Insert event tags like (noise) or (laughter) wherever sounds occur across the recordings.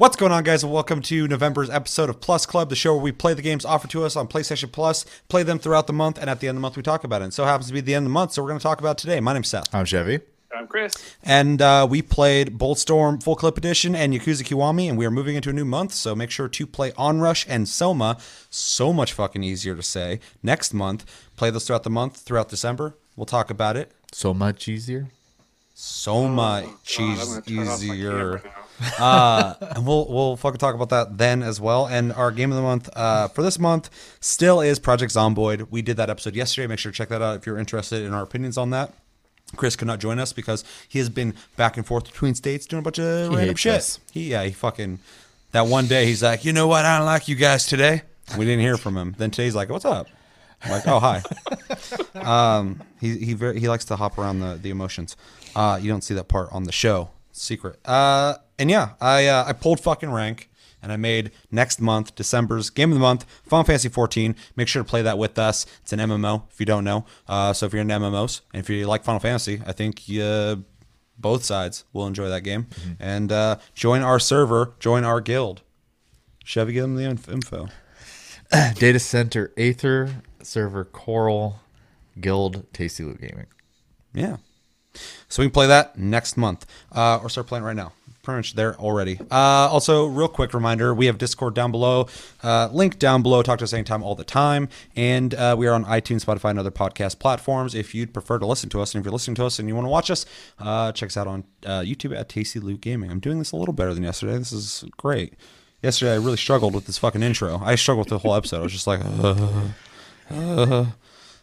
What's going on, guys? And welcome to November's episode of Plus Club, the show where we play the games offered to us on PlayStation Plus, play them throughout the month, and at the end of the month, we talk about it. And so it happens to be the end of the month, so we're going to talk about it today. My name's Seth. I'm Chevy. I'm Chris. And uh, we played Bulletstorm Full Clip Edition and Yakuza Kiwami, and we are moving into a new month, so make sure to play Onrush and Soma. So much fucking easier to say. Next month, play those throughout the month, throughout December. We'll talk about it. So much easier. So much God, I'm gonna turn off my easier. (laughs) uh, and we'll we'll fucking talk about that then as well. And our game of the month uh, for this month still is Project Zomboid. We did that episode yesterday. Make sure to check that out if you're interested in our opinions on that. Chris could not join us because he has been back and forth between states doing a bunch of random hates shit. us. He yeah he fucking that one day he's like you know what I don't like you guys today. We didn't hear from him. Then today's like what's up. I'm like oh hi. (laughs) um, he he very he likes to hop around the the emotions. Uh, you don't see that part on the show. Secret. Uh, and yeah, I uh, I pulled fucking rank and I made next month December's game of the month Final Fantasy 14. Make sure to play that with us. It's an MMO if you don't know. Uh, so if you're into MMOs and if you like Final Fantasy, I think uh, both sides will enjoy that game. And uh, join our server, join our guild. Chevy, give them the info. (clears throat) Data center Aether server Coeurl Guild Tasty Loot Gaming. Yeah. So we can play that next month, uh, or start playing right now. Pretty much there already. Uh, also, real quick reminder: we have Discord down below. Uh, link down below. Talk to us anytime, all the time, and uh, we are on iTunes, Spotify, and other podcast platforms. If you'd prefer to listen to us, and if you're listening to us and you want to watch us, uh, check us out on uh, YouTube at Tasty Loot Gaming. I'm doing this a little better than yesterday. This is great. Yesterday, I really struggled with this fucking intro. I struggled with the whole episode. I was just like, I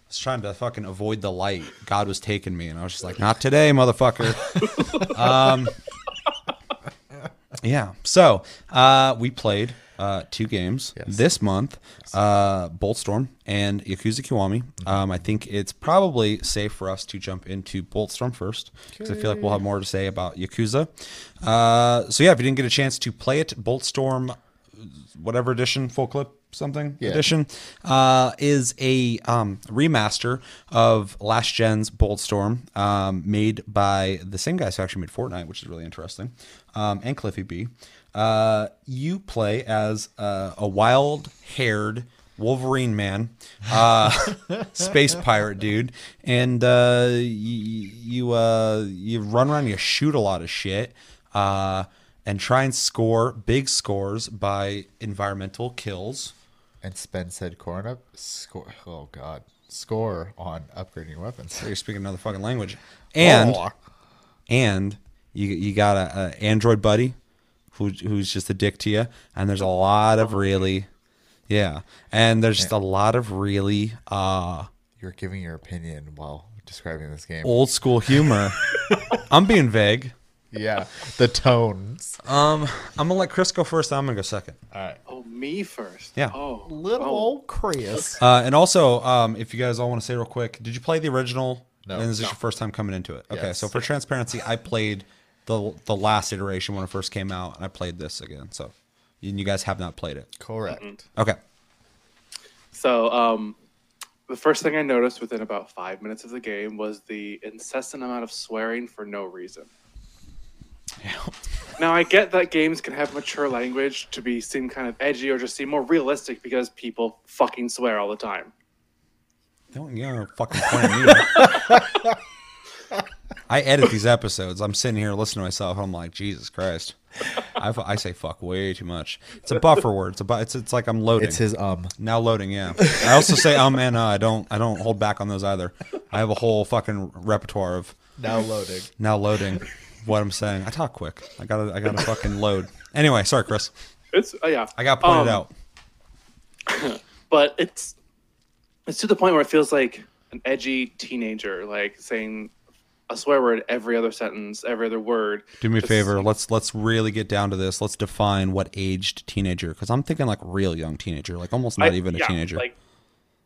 was trying to fucking avoid the light. God was taking me, and I was just like, "Not today, motherfucker." (laughs) um, yeah. So uh, we played uh, two games Yes. this month: uh, Bulletstorm and Yakuza Kiwami. Um, I think it's probably safe for us to jump into Bulletstorm first because I feel like we'll have more to say about Yakuza. Uh, so yeah, if you didn't get a chance to play it, Bulletstorm whatever edition, full clip something Yeah. edition, uh, is a um, remaster of last gen's Bulletstorm, um, made by the same guys who actually made Fortnite, which is really interesting, um, and Cliffy B. Uh, you play as uh, a wild-haired Wolverine man, uh, (laughs) space pirate dude, and uh, y- you uh, you run around, you shoot a lot of shit. Uh, and try and score big scores by environmental kills. And spend said corn up score. Oh God, score on upgrading your weapons. You're speaking another fucking language, and Oh. and you you got a, a android buddy who who's just a dick to you, and there's a lot of really, yeah, and there's just a lot of really uh you're giving your opinion while describing this game. old school humor. (laughs) I'm being vague. Yeah, the tones. Um, I'm gonna let Chris go first. I'm gonna go second. All right, Oh, me first. Yeah. Oh, little oh. old Chris. Uh, and also, um, if you guys all want to say real quick, did you play the original? No. And is this No. your first time coming into it? Okay, Yes. so for transparency, I played the the last iteration when it first came out, and I played this again. So, and you guys have not played it. Correct. Okay. So, um, the first thing I noticed within about five minutes of the game was the incessant amount of swearing for no reason. (laughs) Now, I get that games can have mature language to be seem kind of edgy or just seem more realistic because people fucking swear all the time. Don't you know fucking point at me. (laughs) I edit these episodes. I'm sitting here listening to myself. And I'm like, Jesus Christ. I, I say fuck way too much. It's a buffer word. It's a bu- it's it's like I'm loading. It's his um. Now loading, yeah. I also say um and uh. I don't I don't hold back on those either. I have a whole fucking repertoire of Now loading. now loading what I'm saying. I talk quick. I gotta I gotta fucking load. Anyway, sorry, Chris. It's uh, yeah. I got pointed Um, out. (clears throat) but it's it's to the point where it feels like an edgy teenager, like saying a swear word every other sentence, every other word. Do me a Just- favor. Let's let's really get down to this. Let's define what aged teenager because I'm thinking like real young teenager, like almost not I- even a yeah, teenager. Like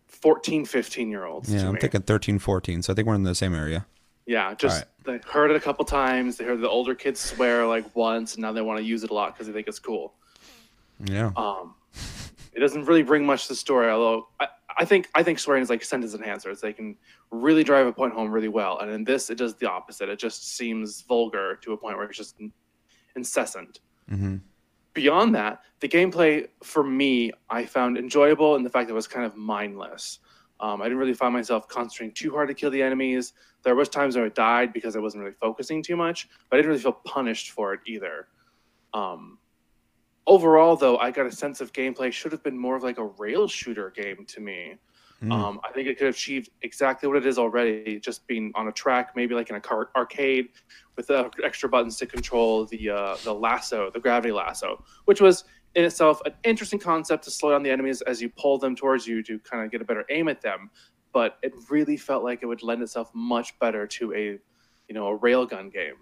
14, 15 year olds. yeah, I'm me. thinking 13, 14. So I think we're in the same area. Yeah, just they heard it a couple times. They heard the older kids swear like once, and now they want to use it a lot because they think it's cool. Yeah. Um, it doesn't really bring much to the story. Although I, I think I think swearing is like sentence enhancers. They can really drive a point home really well. And in this, it does the opposite. It just seems vulgar to a point where it's just incessant. Mm-hmm. beyond that, the gameplay for me, I found enjoyable in the fact that it was kind of mindless. Um, I didn't really find myself concentrating too hard to kill the enemies. There was times where I died because I wasn't really focusing too much, but I didn't really feel punished for it either. Um, overall, though, I got a sense of gameplay should have been more of like a rail shooter game to me. Mm. Um, I think it could have achieved exactly what it is already, just being on a track, maybe like in a car- arcade, with the extra buttons to control the uh, the lasso, the gravity lasso, which was in itself an interesting concept to slow down the enemies as you pull them towards you to kind of get a better aim at them. But it really felt like it would lend itself much better to a, you know, a railgun game.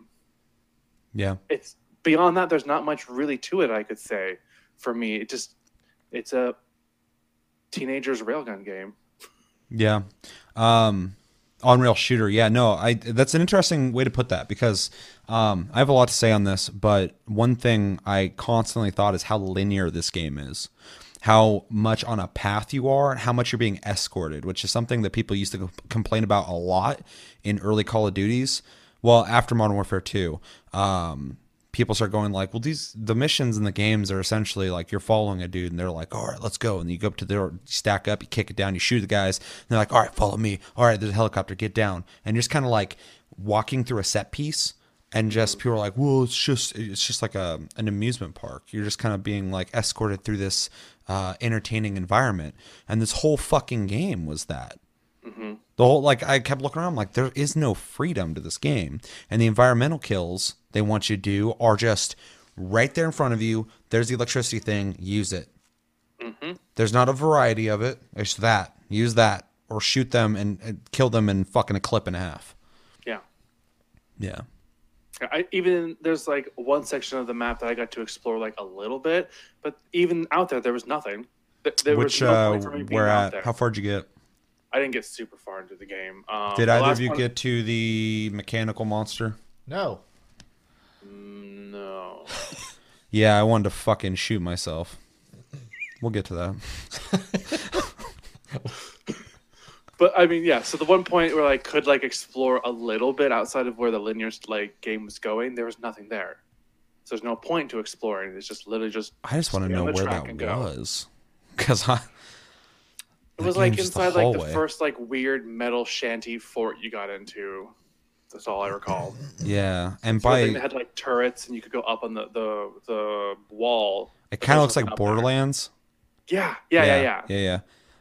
yeah. It's beyond that. There's not much really to it. I could say, for me, it just it's a teenager's railgun game. Yeah. Um on rail shooter. Yeah, no, I that's an interesting way to put that because um I have a lot to say on this, but one thing I constantly thought is how linear this game is. How much on a path you are, and how much you're being escorted, which is something that people used to co- complain about a lot in early Call of Duties. Well, after Modern Warfare 2, um, people start going like, well, these the missions in the games are essentially like you're following a dude, and they're like, all right, let's go, and you go up to the door, stack up, you kick it down, you shoot the guys, and they're like, all right, follow me, all right, there's a helicopter, get down, and you're just kind of like walking through a set piece, and just people are like, well, it's just it's just like a an amusement park. You're just kind of being like escorted through this uh, entertaining environment, and this whole fucking game was that. The whole like I kept looking around, like there is no freedom to this game, and the environmental kills they want you to do are just right there in front of you. There's the electricity thing, use it. There's not a variety of it. It's that use that or shoot them and, and kill them in fucking a clip and a half. Yeah. Yeah, I even there's like one section of the map that I got to explore like a little bit, but even out there there was nothing. Th- There which was no uh, point for me being where out at? there. How far did you get? I didn't get super far into the game. Um, Did the either of you one- get to the mechanical monster? No. No. (laughs) Yeah, I wanted to fucking shoot myself. We'll get to that. (laughs) But I mean, yeah. So the one point where I could like explore a little bit outside of where the linear like game was going, there was nothing there. So there's no point to exploring. It's just literally just. I just want to know where that was, because I. It was like game's just a inside like the first like weird metal shanty fort you got into. That's all I recall. Yeah, and So by they had like turrets, and you could go up on the the, the wall. it kind of looks like nothing up there. Borderlands. Yeah, yeah, yeah, yeah. yeah, yeah.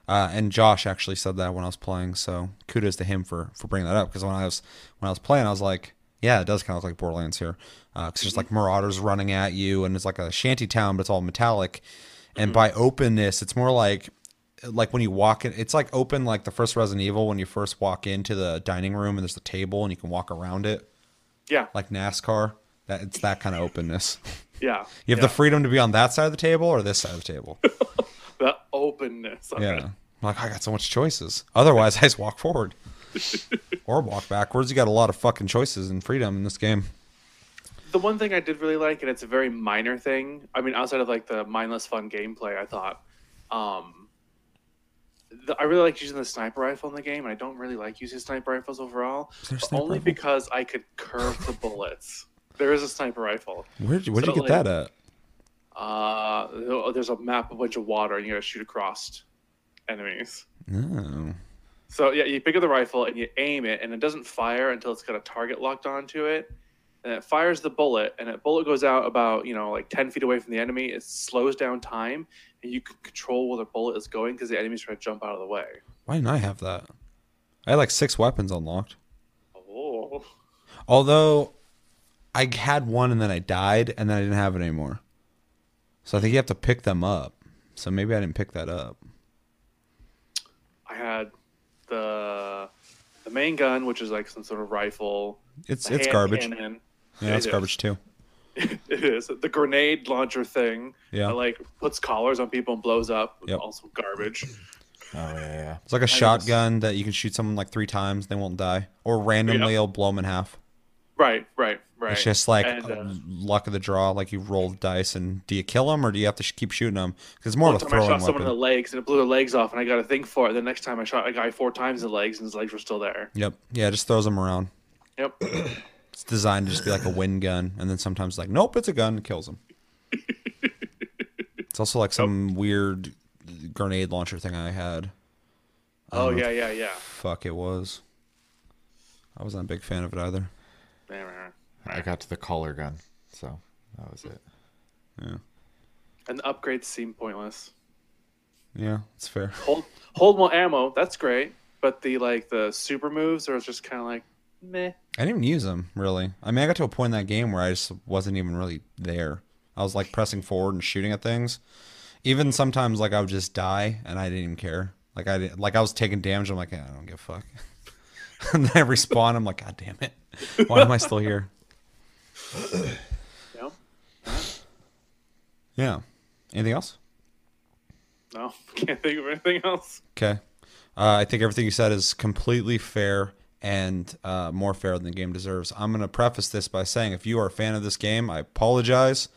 Uh, and Josh actually said that when I was playing, so kudos to him for for bringing that up. Because when I was when I was playing, I was like, yeah, it does kind of look like Borderlands here. Uh, 'cause there's like marauders running at you, and it's like a shanty town, but it's all metallic. And by openness, it's more like like when you walk in, it's like open like the first Resident Evil when you first walk into the dining room and there's the table and you can walk around it Yeah, like NASCAR. That it's that kind of openness. (laughs) yeah. You have yeah. the freedom to be on that side of the table or this side of the table. (laughs) the openness. Yeah. I'm like, I got so much choices. Otherwise, I just walk forward (laughs) or walk backwards. You got a lot of fucking choices and freedom in this game. The one thing I did really like, and it's a very minor thing. I mean, outside of like the mindless fun gameplay, I thought, um, the, I really like using the sniper rifle in the game. and I don't really like using sniper rifles overall, Is there a but sniper only rifle? because I could curve the bullets. There is a sniper rifle. Where'd you, where'd So, you get like- that at? Uh, there's a map, a bunch of water, and you gotta shoot across enemies. Oh. So yeah, you pick up the rifle and you aim it, and it doesn't fire until it's got a target locked onto it. And it fires the bullet, and that bullet goes out about you know like ten feet away from the enemy. It slows down time, and you can control where the bullet is going because the enemy's trying to jump out of the way. Why didn't I have that? I had like six weapons unlocked. Oh, Although I had one and then I died and then I didn't have it anymore. So I think you have to pick them up. So maybe I didn't pick that up. I had the the main gun, which is like some sort of rifle. It's it's garbage. cannon. Yeah, it's It is. garbage too. (laughs) it is the grenade launcher thing. Yeah. that, like puts collars on people and blows up. Yep. Also garbage. Oh yeah, yeah. It's like a was- shotgun that you can shoot someone like three times, they won't die, or randomly it'll blow them in half. Right, right, right. It's just like And, uh, luck of the draw. Like you roll dice, and do you kill them or do you have to sh- keep shooting them? Because it's more of a time I throwing shot someone in the legs and it blew their legs off, and I got a thing for it. The next time I shot a guy four times in the legs, and his legs were still there. Yep. Yeah, it just throws them around. Yep. (clears throat) It's designed to just be like a wind gun, and then sometimes like, nope, it's a gun, and kills them. (laughs) It's also like some weird grenade launcher thing I had. Oh Um, yeah, yeah, yeah. Fuck, it was. I wasn't a big fan of it either. I got to the collar gun, so that was it. Yeah, And the upgrades seem pointless. yeah, it's fair. (laughs) Hold hold more ammo, that's great. But the like the super moves are just kind of like meh. I didn't even use them really. I mean, I got to a point in that game where I just wasn't even really there. I was like pressing forward and shooting at things. Even sometimes, like I would just die and I didn't even care. Like I didn't, like I was taking damage. I'm like, "Eh, I don't give a fuck. (laughs) and then I respawn. I'm like, God damn it! (laughs) Why am I still here? Know? Yeah. Anything else? No, (laughs) can't think of anything else. Okay. Uh, I think everything you said is completely fair and uh, more fair than the game deserves. I'm going to preface this by saying if you are a fan of this game, I apologize.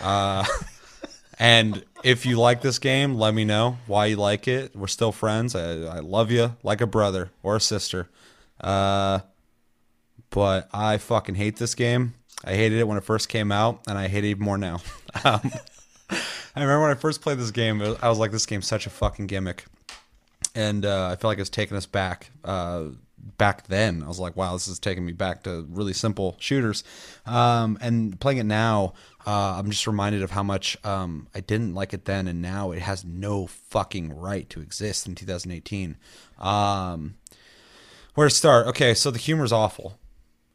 Uh, (laughs) and if you like this game, let me know why you like it. We're still friends. I, I love you like a brother or a sister. But I fucking hate this game. I hated it when it first came out, and I hate it even more now. (laughs) um, I remember when I first played this game, I was like, this game's such a fucking gimmick and uh, I feel like it's taking us back. Uh, back then, I was like, "Wow, this is taking me back to really simple shooters." Um, and playing it now, uh, I'm just reminded of how much um, I didn't like it then, and now it has no fucking right to exist in 2018. Um, where to start? Okay, so the humor's awful.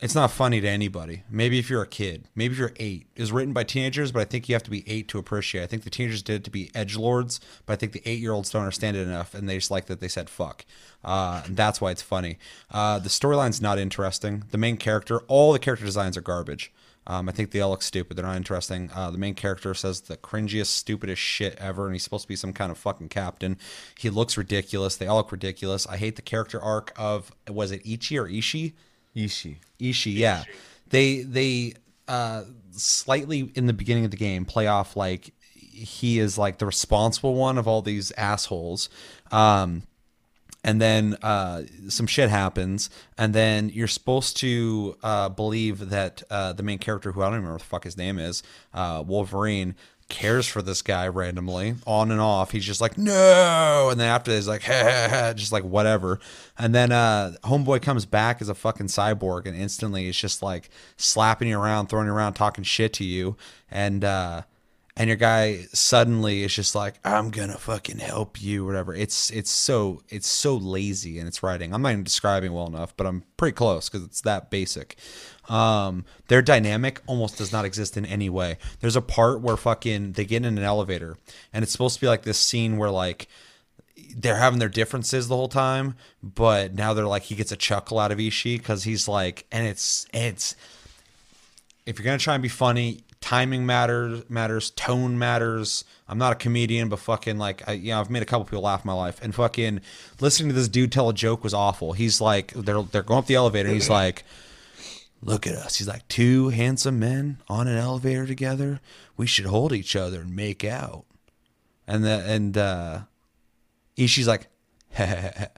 It's not funny to anybody. Maybe if you're a kid, maybe if you're eight. It was written by teenagers, but I think you have to be eight to appreciate. I think the teenagers did it to be edge lords, but I think the eight year olds don't understand it enough, and they just like that they said fuck. Uh, that's why it's funny. Uh, the storyline's not interesting. The main character, all the character designs are garbage. Um, I think they all look stupid. They're not interesting. Uh, the main character says the cringiest, stupidest shit ever, and he's supposed to be some kind of fucking captain. He looks ridiculous. They all look ridiculous. I hate the character arc of was it Ichi or Ishi? Ishi. Ishii, yeah. They they uh slightly in the beginning of the game play off like he is like the responsible one of all these assholes. Um and then uh, some shit happens, and then you're supposed to uh, believe that uh, the main character, who I don't even remember what the fuck his name is, uh, Wolverine, cares for this guy randomly, on and off. He's just like, no, and then after that, he's like, (laughs) just like whatever. And then uh, Homeboy comes back as a fucking cyborg, and instantly it's just like slapping you around, throwing you around, talking shit to you, and uh, and your guy suddenly is just like i'm gonna fucking help you whatever. It's it's so it's so lazy in its writing. I'm not even describing well enough but i'm pretty close because it's that basic um their dynamic almost does not exist in any way there's a part where fucking they get in an elevator and it's supposed to be like this scene where like they're having their differences the whole time, but now they're like he gets a chuckle out of Ishi because he's like, and it's it's if you're gonna try and be funny, timing matters matters, tone matters. I'm not a comedian, but fucking like I, you know, I've made a couple people laugh in my life, and fucking listening to this dude tell a joke was awful. He's like, they're they're going up the elevator, and he's like. Look at us. He's like two handsome men on an elevator together. We should hold each other and make out. And the and uh Ishi's like, and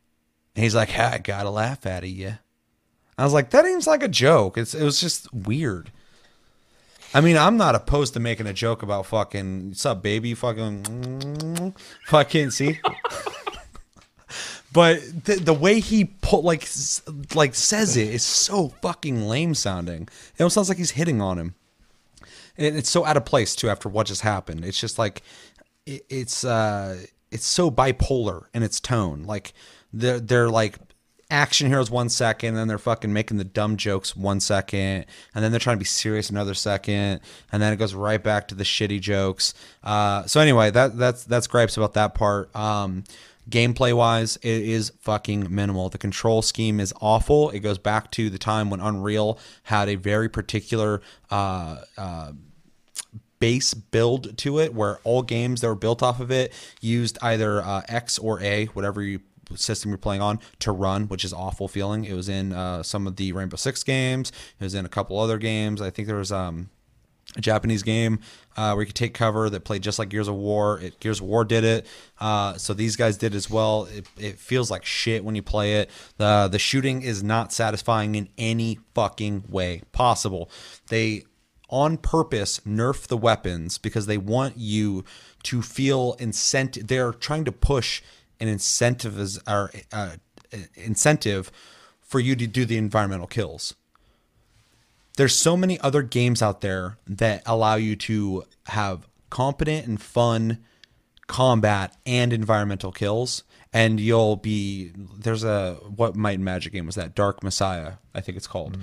(laughs) he's like, I gotta laugh of you. I was like, that seems like a joke. It's it was just weird. I mean, I'm not opposed to making a joke about fucking what's up, baby, fucking (laughs) fucking see. (laughs) but the, the way he put like like says it is so fucking lame sounding. It almost sounds like he's hitting on him. And it's so out of place too after what just happened. It's just like it, it's uh it's so bipolar in its tone. Like they're they're like action heroes one second and then they're fucking making the dumb jokes one second and then they're trying to be serious another second and then it goes right back to the shitty jokes. Uh so anyway that that's that's gripes about that part. Um gameplay wise it is fucking minimal. The control scheme is awful. It goes back to the time when unreal had a very particular uh, uh, base build to it where all games that were built off of it used either uh, x or a whatever you system you're playing on to run which is awful feeling. It was in uh, some of the rainbow six games. It was in a couple other games. I think there was um a Japanese game uh, where you could take cover that played just like Gears of War. It, Gears of War did it, uh, so these guys did as well. It, it feels like shit when you play it. the The shooting is not satisfying in any fucking way possible. They on purpose nerf the weapons because they want you to feel incentive. They're trying to push an incentive or uh, incentive for you to do the environmental kills. There's so many other games out there that allow you to have competent and fun combat and environmental kills. And you'll be there's a what might magic game was that? Dark messiah i think it's called.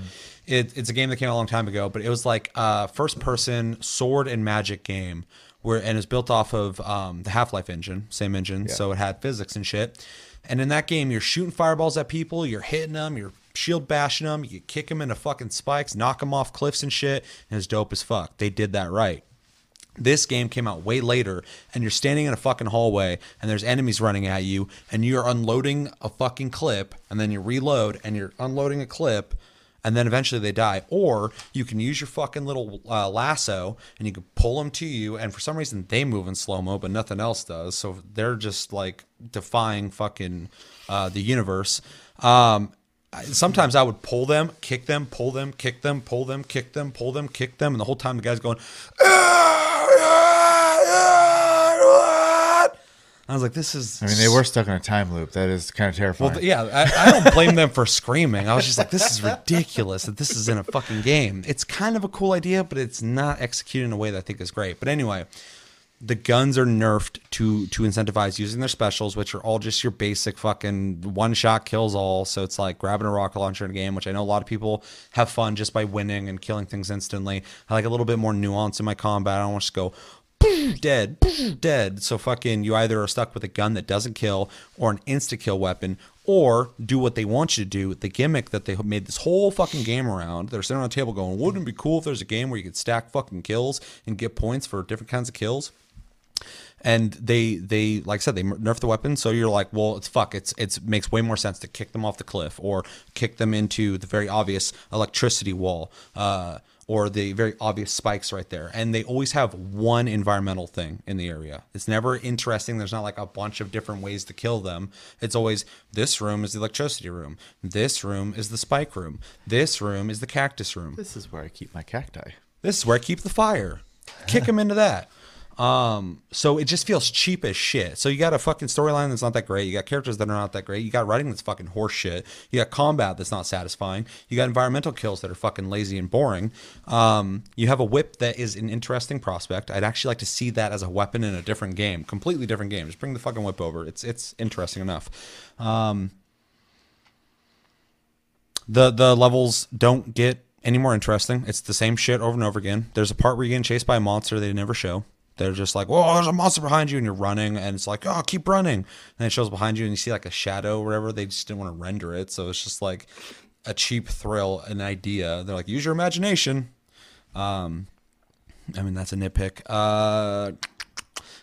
It, it's a game that came out a long time ago but it was like a first person sword and magic game where and it's built off of um, the half-life engine same engine. So it had physics and shit. And in that game you're shooting fireballs at people you're hitting them you're shield bashing them you kick them into fucking spikes knock them off cliffs and shit and it's dope as fuck they did that right this game came out way later, and you're standing in a fucking hallway, and there's enemies running at you, and you're unloading a fucking clip, and then you reload, and you're unloading a clip, and then eventually they die. Or you can use your fucking little uh, lasso, and you can pull them to you, and for some reason they move in slow mo, but nothing else does. So they're just like defying fucking uh, the universe. Um, sometimes I would pull them, kick them, pull them, kick them, pull them, kick them, pull them, kick them, and the whole time the guy's going. Ah, ah, ah, I was like, "This is." I mean, they were stuck in a time loop. That is kind of terrifying. Well, yeah, I, I don't blame them for screaming. I was just like, "This is ridiculous that this is in a fucking game." It's kind of a cool idea, but it's not executed in a way that I think is great. But anyway, the guns are nerfed to to incentivize using their specials, which are all just your basic fucking one shot kills all. So it's like grabbing a rocket launcher in a game, which I know a lot of people have fun just by winning and killing things instantly. I like a little bit more nuance in my combat. I don't want to just go dead, dead. So fucking you either are stuck with a gun that doesn't kill or an insta kill weapon. Or do what they want you to do. with The gimmick that they made this whole fucking game around. They're sitting on a table going, "Wouldn't it be cool if there's a game where you could stack fucking kills and get points for different kinds of kills?" And they they like I said they nerf the weapon so you're like well it's fuck. It's it's makes way more sense to kick them off the cliff or kick them into the very obvious electricity wall uh, or the very obvious spikes right there. And they always have one environmental thing in the area. It's never interesting. There's not like a bunch of different ways to kill them. It's always this room is the electricity room. This room is the spike room. This room is the cactus room. This is where I keep my cacti. this is where I keep the fire. Kick him into that. Um, so it just feels cheap as shit. So you got a fucking storyline that's not that great. You got characters that are not that great. You got writing that's fucking horse shit. You got combat that's not satisfying. You got environmental kills that are fucking lazy and boring. Um, you have a whip that is an interesting prospect. I'd actually like to see that as a weapon in a different game, completely different game. Just bring the fucking whip over. It's it's interesting enough. Um, the the levels don't get any more interesting. It's the same shit over and over again. There's a part where you're getting chased by a monster they never show. They're just like, "Whoa, there's a monster behind you," and you're running, and it's like, "Oh, keep running." And it shows behind you, and you see like a shadow or whatever. They just didn't want to render it, so it's just like a cheap thrill, an idea. They're like, "Use your imagination." Um, I mean, that's a nitpick. Uh,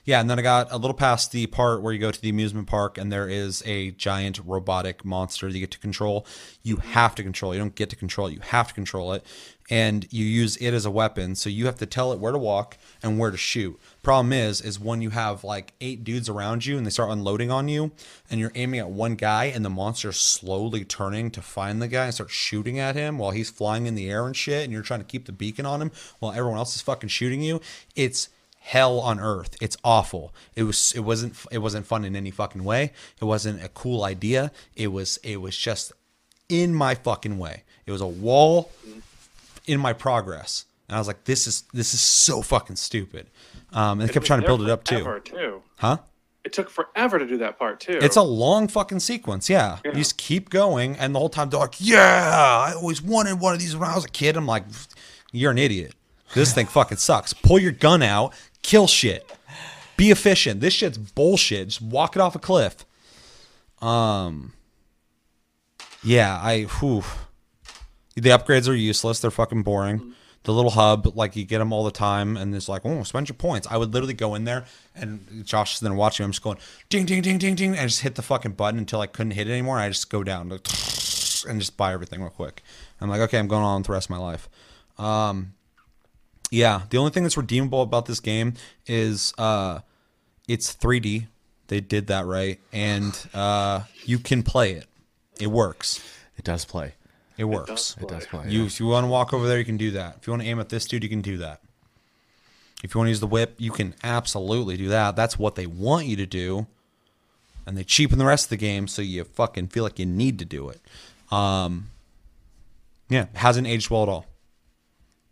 yeah, and then I got a little past the part where you go to the amusement park and there is a giant robotic monster that you get to control. You have to control. You don't get to control it. You have to control it, and you use it as a weapon. So you have to tell it where to walk and where to shoot. Problem is, is when you have like eight dudes around you and they start unloading on you, and you're aiming at one guy, and the monster's slowly turning to find the guy and start shooting at him while he's flying in the air and shit, and you're trying to keep the beacon on him while everyone else is fucking shooting you. It's hell on earth. It's awful. It was it wasn't it wasn't fun in any fucking way. It wasn't a cool idea. It was it was just in my fucking way. It was a wall in my progress. And I was like, this is this is so fucking stupid. Um, and they kept trying to build it up too. Too. Huh? It took forever to do that part too. It's a long fucking sequence, yeah. You just keep going, and the whole time they're like, "Yeah, I always wanted one of these when I was a kid." I'm like, "You're an idiot. This thing (laughs) fucking sucks. Pull your gun out, kill shit, be efficient. This shit's bullshit. Just walk it off a cliff." Um, yeah, I whew. The upgrades are useless. They're fucking boring. The little hub, like you get them all the time, and it's like, oh, spend your points. I would literally go in there, and Josh is then watching. I'm just going, ding, ding, ding, ding, ding, and I just hit the fucking button until I couldn't hit it anymore. I just go down (sniffs) and just buy everything real quick. I'm like, okay, I'm going on with the rest of my life. Um, yeah, the only thing that's redeemable about this game is uh, it's 3D. They did that right, and uh, you can play it. It works. It does play. It works. It does play. You, yeah. if you want to walk over there, you can do that. If you want to aim at this dude, you can do that. If you want to use the whip, you can absolutely do that. That's what they want you to do, and they cheapen the rest of the game so you fucking feel like you need to do it. Um, yeah, hasn't aged well at all.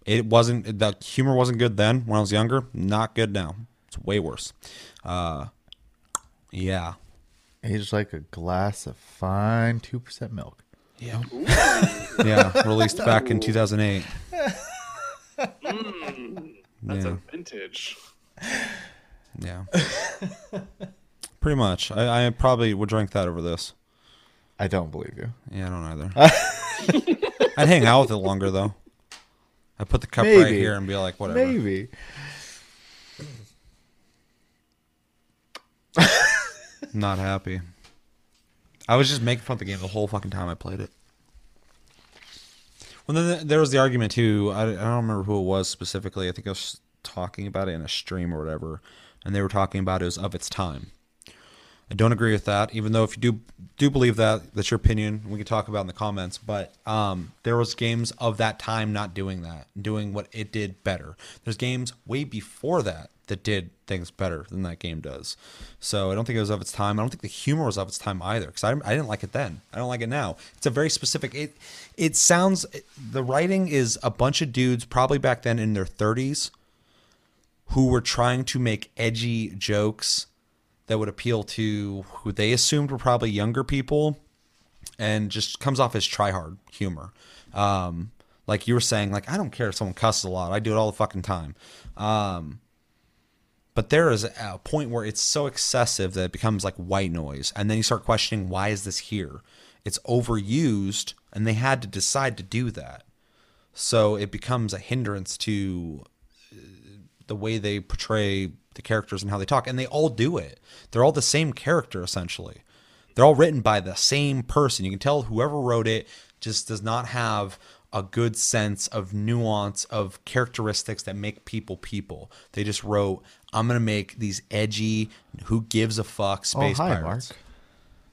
It wasn't the humor wasn't good then when I was younger. Not good now. It's way worse. Uh, yeah, Aged like a glass of fine two percent milk. Yeah, yeah. Released back in 2008. Mm, that's Yeah. a vintage. Yeah. Pretty much. I, I probably would drink that over this. I don't believe you. Yeah, I don't either. (laughs) I'd hang out with it longer though. I put the cup right here and be like, whatever. Maybe. Not happy. I was just making fun of the game the whole fucking time I played it. Well, then there was the argument too. I, I don't remember who it was specifically. I think I was talking about it in a stream or whatever, and they were talking about it was of its time. I don't agree with that, even though if you do do believe that, that's your opinion. We can talk about in the comments. But um, there was games of that time not doing that, doing what it did better. There's games way before that that did things better than that game does. So I don't think it was of its time. I don't think the humor was of its time either, because I, I didn't like it then. I don't like it now. It's a very specific. It it sounds the writing is a bunch of dudes probably back then in their 30s who were trying to make edgy jokes that would appeal to who they assumed were probably younger people and just comes off as try hard humor. Um, like you were saying, like I don't care if someone cusses a lot. I do it all the fucking time. Um, but there is a point where it's so excessive that it becomes like white noise, and then you start questioning why is this here? It's overused, and they had to decide to do that. So it becomes a hindrance to uh, the way they portray the characters and how they talk. And they all do it. They're all the same character essentially. They're all written by the same person. You can tell whoever wrote it just does not have a good sense of nuance of characteristics that make people people they just wrote i'm gonna make these edgy who gives a fuck space oh, hi, pirates Mark.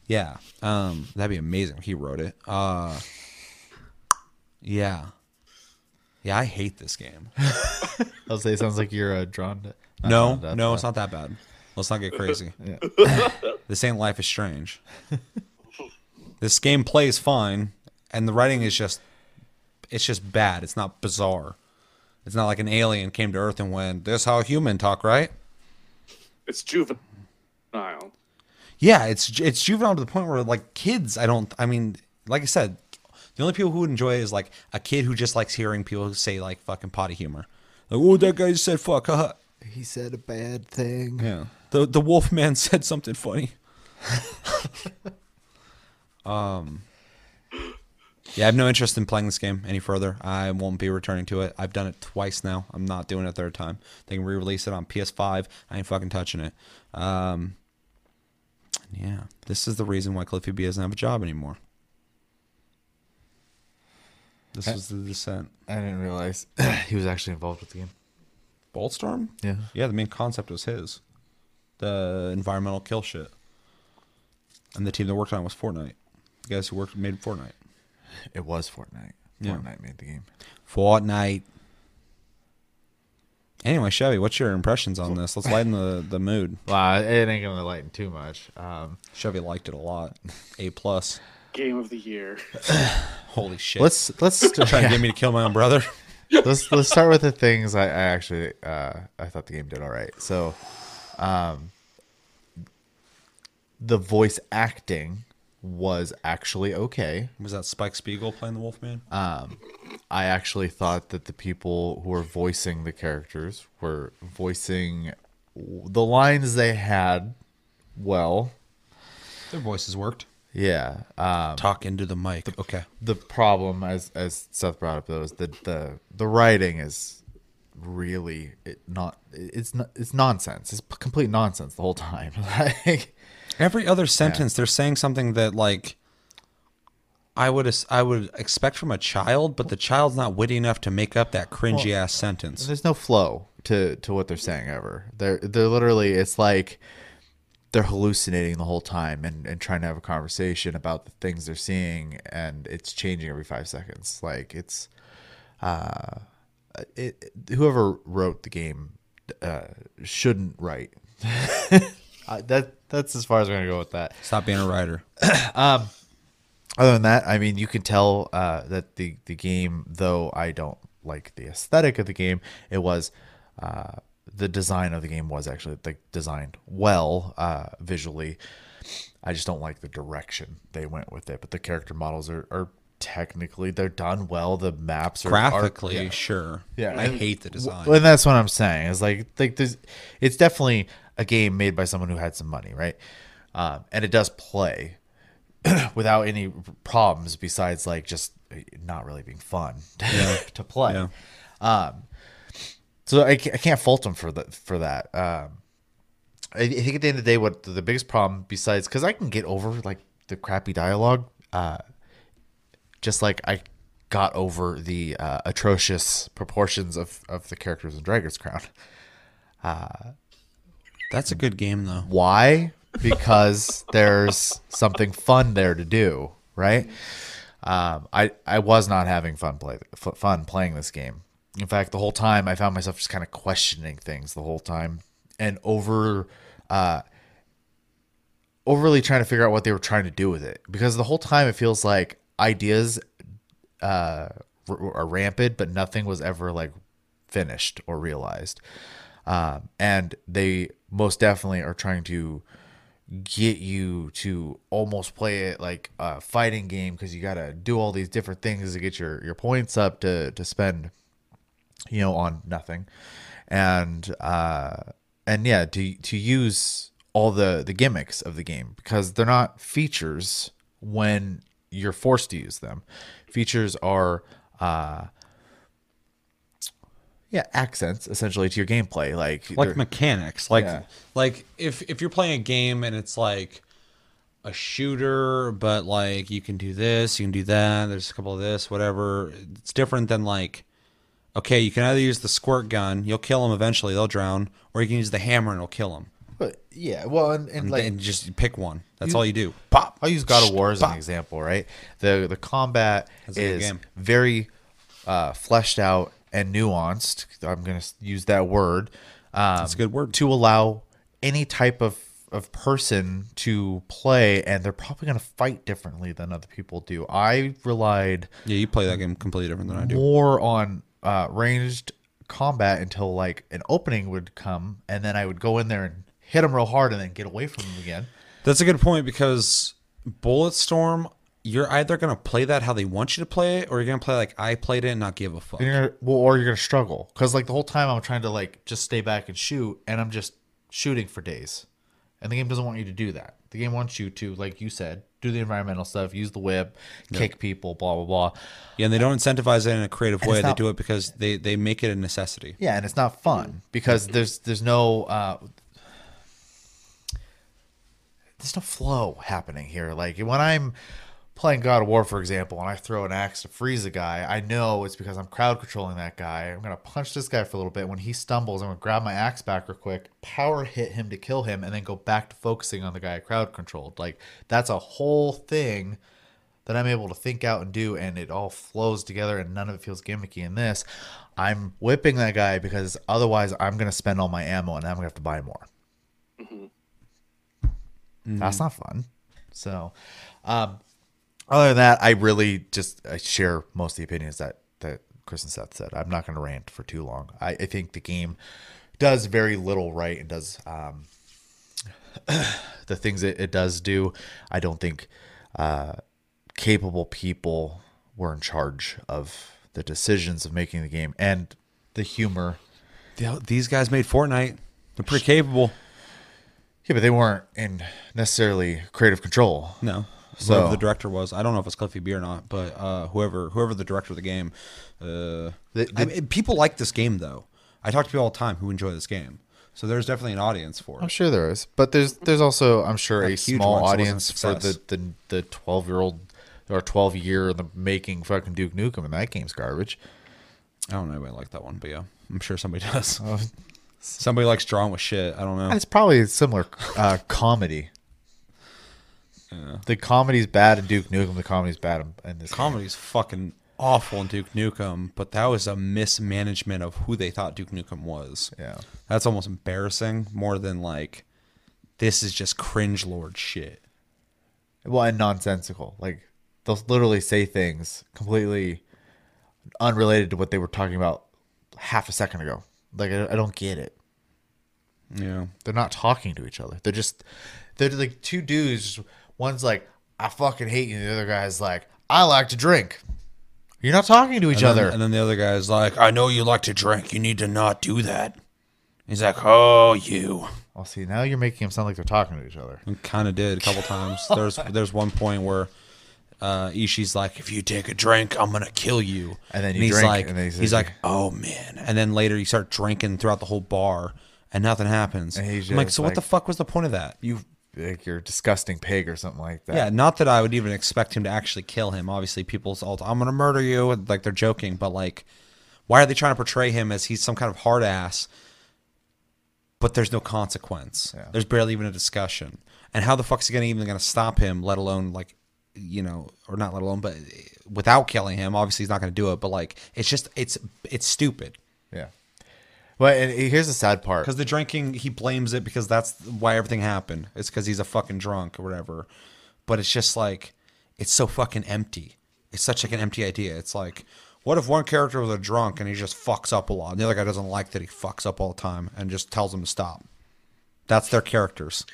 yeah um that'd be amazing he wrote it uh yeah yeah i hate this game (laughs) I'll say it sounds like you're uh, drawn to. no, no, it's not that bad. Let's not get crazy. (laughs) Yeah. (laughs) this ain't Life is Strange. this game plays fine, and the writing is just, it's just bad. It's not bizarre. It's not like an alien came to Earth and went, "This how human talk, right?" It's juvenile. Yeah, it's it's juvenile to the point where like kids. I don't. I mean, like I said, the only people who would enjoy it is like a kid who just likes hearing people say like fucking potty humor. Like, oh, that guy said fuck. haha." (laughs) He said a bad thing. Yeah. The the wolf man (laughs) said something funny. (laughs) um Yeah, I have no interest in playing this game any further. I won't be returning to it. I've done it twice now. I'm not doing it a third time. They can re-release it on PS5. I ain't fucking touching it. Um Yeah. This is the reason why Cliffy B doesn't have a job anymore. This was the descent. I didn't realize (clears throat) he was actually involved with the game. Bulletstorm? Yeah. Yeah, the main concept was his. The environmental kill shit. And the team that worked on it was Fortnite. The guys who worked made Fortnite. It was Fortnite. Yeah. Fortnite made the game. Fortnite. Anyway, Chevy, what's your impressions on this? Let's lighten the, the mood. (laughs) Well, it ain't gonna lighten too much. Um, Chevy liked it a lot. A plus. Game of the year. (sighs) Holy shit. let's let's trying to yeah. get (laughs) me to kill my own brother. (laughs) let's let's start with the things I, I actually uh, I thought the game did all right. So, um, the voice acting was actually okay. Was that Spike Spiegel playing the Wolfman? Um, I actually thought that the people who were voicing the characters were voicing the lines they had well. Their voices worked. Yeah. Um, Talk into the mic. Okay. the problem, as as Seth brought up, though, is that the the writing is really it not it's not it's nonsense. It's complete nonsense the whole time. (laughs) like, Every other sentence, they're saying something that like I would I would expect from a child, but the child's not witty enough to make up that cringy ass sentence. there's no flow to to what they're saying ever. They're they're literally it's like they're hallucinating the whole time and, and trying to have a conversation about the things they're seeing and it's changing every five seconds like it's uh it, whoever wrote the game uh shouldn't write (laughs) uh, that that's as far as we're gonna go with that Stop being a writer. (clears throat) other than that, I mean, you can tell uh, that the the game, though I don't like the aesthetic of the game, it was uh, the design of the game was actually like designed well uh, visually. I just don't like the direction they went with it. But the character models are, are technically they're done well. The maps are are- Graphically, yeah. sure. Yeah, I hate the design. Well, and that's what I'm saying. Is like like there's, it's definitely a game made by someone who had some money, right? Um, and it does play (clears throat) without any problems besides like just not really being fun (laughs) to play. Yeah. Um, so I, I can't fault them for that for that. Um, I, I think at the end of the day, what the biggest problem besides because I can get over like the crappy dialogue, uh, just like I got over the uh, atrocious proportions of, of the characters in Dragon's Crown. That's a good game though. Why? Because there's something fun there to do, right? Um, I I was not having fun play f- fun playing this game. In fact, the whole time I found myself just kind of questioning things the whole time and over uh, overly trying to figure out what they were trying to do with it. Because the whole time it feels like ideas uh, are rampant, but nothing was ever like finished or realized. Um, and they most definitely are trying to get you to almost play it like a fighting game because you got to do all these different things to get your, your points up to, to spend, you know, on nothing. And, uh, and yeah, to, to use all the, the gimmicks of the game because they're not features when you're forced to use them. Features are, uh, yeah, accents essentially to your gameplay. Like, like mechanics like Yeah. like if if you're playing a game and it's like a shooter but like you can do this you can do that there's a couple of this whatever it's different than like okay you can either use the squirt gun you'll kill them eventually they'll drown or you can use the hammer and it'll kill them But yeah, well, and, and and, like and just pick one that's You- all you do pop. I'll use God of War as an example, right? The the combat That's is very uh, fleshed out and nuanced. I'm gonna use that word. Um, That's a good word. to allow any type of of person to play, and they're probably gonna fight differently than other people do. I relied yeah you play that game completely different than i do more on uh, ranged combat until like an opening would come, and then I would go in there and hit them real hard, and then get away from them again. That's a good point because Bulletstorm, you're either gonna play that how they want you to play it, or you're gonna play like I played it and not give a fuck. Gonna, well, or you're gonna struggle because like the whole time I'm trying to like just stay back and shoot, and I'm just shooting for days, and the game doesn't want you to do that. The game wants you to, like you said, do the environmental stuff, use the whip, kick people, blah blah blah. Yeah, and they don't incentivize it in a creative way. it's They do it because they they make it a necessity. Yeah, and it's not fun because there's there's no uh, there's no flow happening here. Like when I'm playing God of War, for example, and I throw an axe to freeze a guy, I know it's because I'm crowd controlling that guy. I'm gonna punch this guy for a little bit. When he stumbles, I'm gonna grab my axe back real quick, power hit him to kill him, and then go back to focusing on the guy I crowd controlled. Like that's a whole thing that I'm able to think out and do, and it all flows together, and none of it feels gimmicky. In this, I'm whipping that guy because otherwise I'm gonna spend all my ammo, and I'm gonna have to buy more. That's not fun. So, um, other than that, I really just I share most of the opinions that that Chris and Seth said. I'm not going to rant for too long. I, I think the game does very little right and does um, (coughs) the things it, it does do. I don't think uh, capable people were in charge of the decisions of making the game and the humor. The- These guys made Fortnite. They're pretty capable. Yeah, but they weren't in necessarily creative control. No, So- whoever the director was, I don't know if it's Cliffy B or not, but uh, whoever whoever the director of the game, uh, The- I mean, people like this game though. I talk to people all the time who enjoy this game, so there's definitely an audience for I'm sure there is, but there's there's also I'm sure A a small one, so it wasn't a audience for the the the 12 year old or 12 year the making fucking Duke Nukem, and that game's garbage. I don't know anybody like that one, but yeah, I'm sure somebody (laughs) does. Somebody likes drawing with shit. I don't know. It's probably a similar uh, comedy. The comedy's bad in Duke Nukem. The comedy's bad in, in this. game. Comedy's fucking awful in Duke Nukem, but that was a mismanagement of who they thought Duke Nukem was. Yeah. That's almost embarrassing more than like this is just cringe lord shit. Well, and nonsensical. Like they'll literally say things completely unrelated to what they were talking about half a second ago. Like I, I don't get it. Yeah. They're not talking to each other. They're just they're like two dudes. One's like, "I fucking hate you," and the other guy's like, "I like to drink." You're not talking to each And then- other. and then the other guy's like, I know you like to drink. You need to not do that. He's like, Oh, you. Well, see, now you're making them sound like they're talking to each other. Kind of did a couple times. There's (laughs) there's one point where uh, Ishi's like, if you take a drink, I'm gonna kill you. And then you he's drink, like, and then he he's like, oh man. And then later you start drinking throughout the whole bar, and nothing happens. And he's I'm like, so what the fuck was the point of that? You like you're a disgusting pig or something like that. Yeah, not that I would even expect him to actually kill him. Obviously, people's all I'm gonna murder you, like they're joking, but like, why are they trying to portray him as he's some kind of hard ass? But there's no consequence. Yeah. There's barely even a discussion. And how the fuck is he gonna even gonna stop him? Let alone like, you know, or not let alone, but eh, without killing him, obviously he's not gonna do it. But like, it's just it's it's stupid. Yeah. Well, and eh, here's the sad part. Because the drinking, he blames it because that's why everything happened. It's because he's a fucking drunk or whatever. But it's just like, it's so fucking empty. It's such like an empty idea. It's like, what if one character was a drunk and he just fucks up a lot, and the other guy doesn't like that he fucks up all the time and just tells him to stop? That's their characters.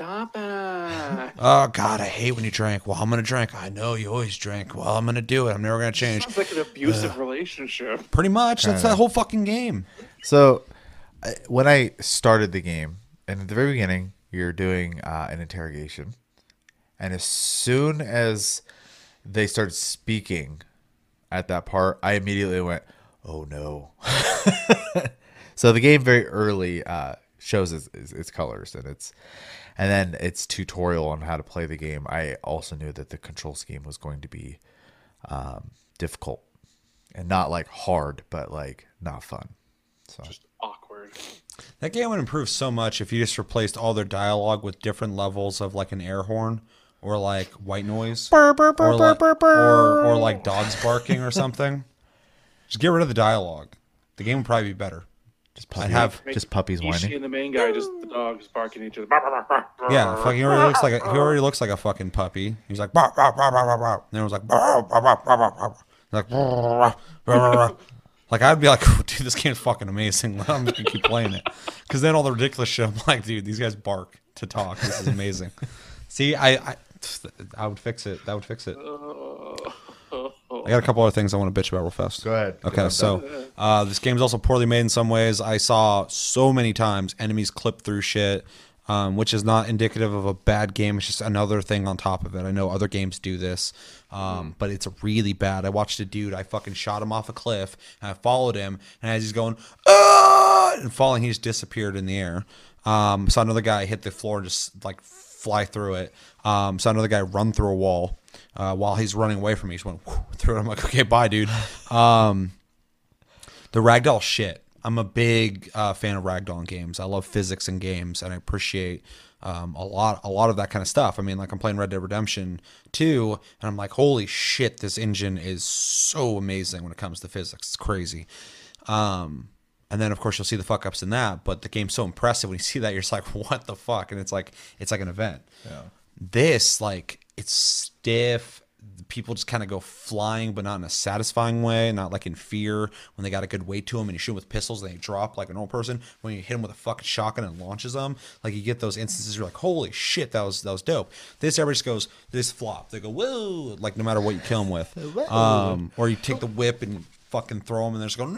Stop it. Oh God, I hate when you drink. Well, I'm gonna drink. I know you always drink. Well, I'm gonna do it. I'm never gonna change. Sounds like an abusive relationship. Pretty much. That's that whole fucking game. So, I- when I started the game, and at the very beginning, you're doing uh, an interrogation, and as soon as they started speaking at that part, I immediately went, "Oh no!" (laughs) so the game very early uh, shows its, its, its colors and its, and then its tutorial on how to play the game. I also knew that the control scheme was going to be um, difficult and not like hard, but like not fun. So Just awkward. That game would improve so much if you just replaced all their dialogue with different levels of like an air horn or like white noise or, like, or, or like dogs barking or something. Just get rid of the dialogue. The game would probably be better. Just I'd puppy, have just puppies Ishi whining. and the main guy, just the dogs barking at each other. yeah. Fucking he already looks like a, he already looks like a fucking puppy. He's like "Bark, bark, bark, bark, bark, bark." and everyone's like "Bark, bark, bark, bark, bark, bark." He's like "Bark, bark, bark, bark." like I'd be like, dude, this game's fucking amazing. I'm just gonna keep playing it because then all the ridiculous shit. I'm like, dude, these guys bark to talk. This is amazing. See, I, I I would fix it. That would fix it. I got a couple other things I want to bitch about real fast. Go ahead. Okay, so uh, this game's also poorly made in some ways. I saw so many times enemies clip through shit, um, which is not indicative of a bad game. It's just another thing on top of it. I know other games do this, um, but it's really bad. I watched a dude. I fucking shot him off a cliff, and I followed him, and as he's going, ah! and falling, he just disappeared in the air. Um, saw another guy hit the floor and just like fly through it. Um, saw another guy run through a wall uh, while he's running away from me. He just went whoo, through it. I'm like, okay, bye, dude. Um, the ragdoll shit. I'm a big uh, fan of ragdoll games. I love physics in games, and I appreciate um, a lot, a lot of that kind of stuff. I mean, like I'm playing Red Dead Redemption 2, and I'm like, holy shit, this engine is so amazing when it comes to physics. It's crazy. Um, and then of course you'll see the fuck ups in that, but the game's so impressive when you see that you're just like, what the fuck? And it's like it's like an event. Yeah. This like it's stiff. People just kind of go flying, but not in a satisfying way, not like in fear when they got a good weight to them and you shoot 'em with pistols and they drop like a normal person. When you hit them with a fucking shotgun and launches them, like you get those instances you're like, holy shit, that was that was dope. This everybody just goes, this flop. They go, whoa, like no matter what you kill them with. (laughs) Um, or you take the whip and fucking throw them and they're just going,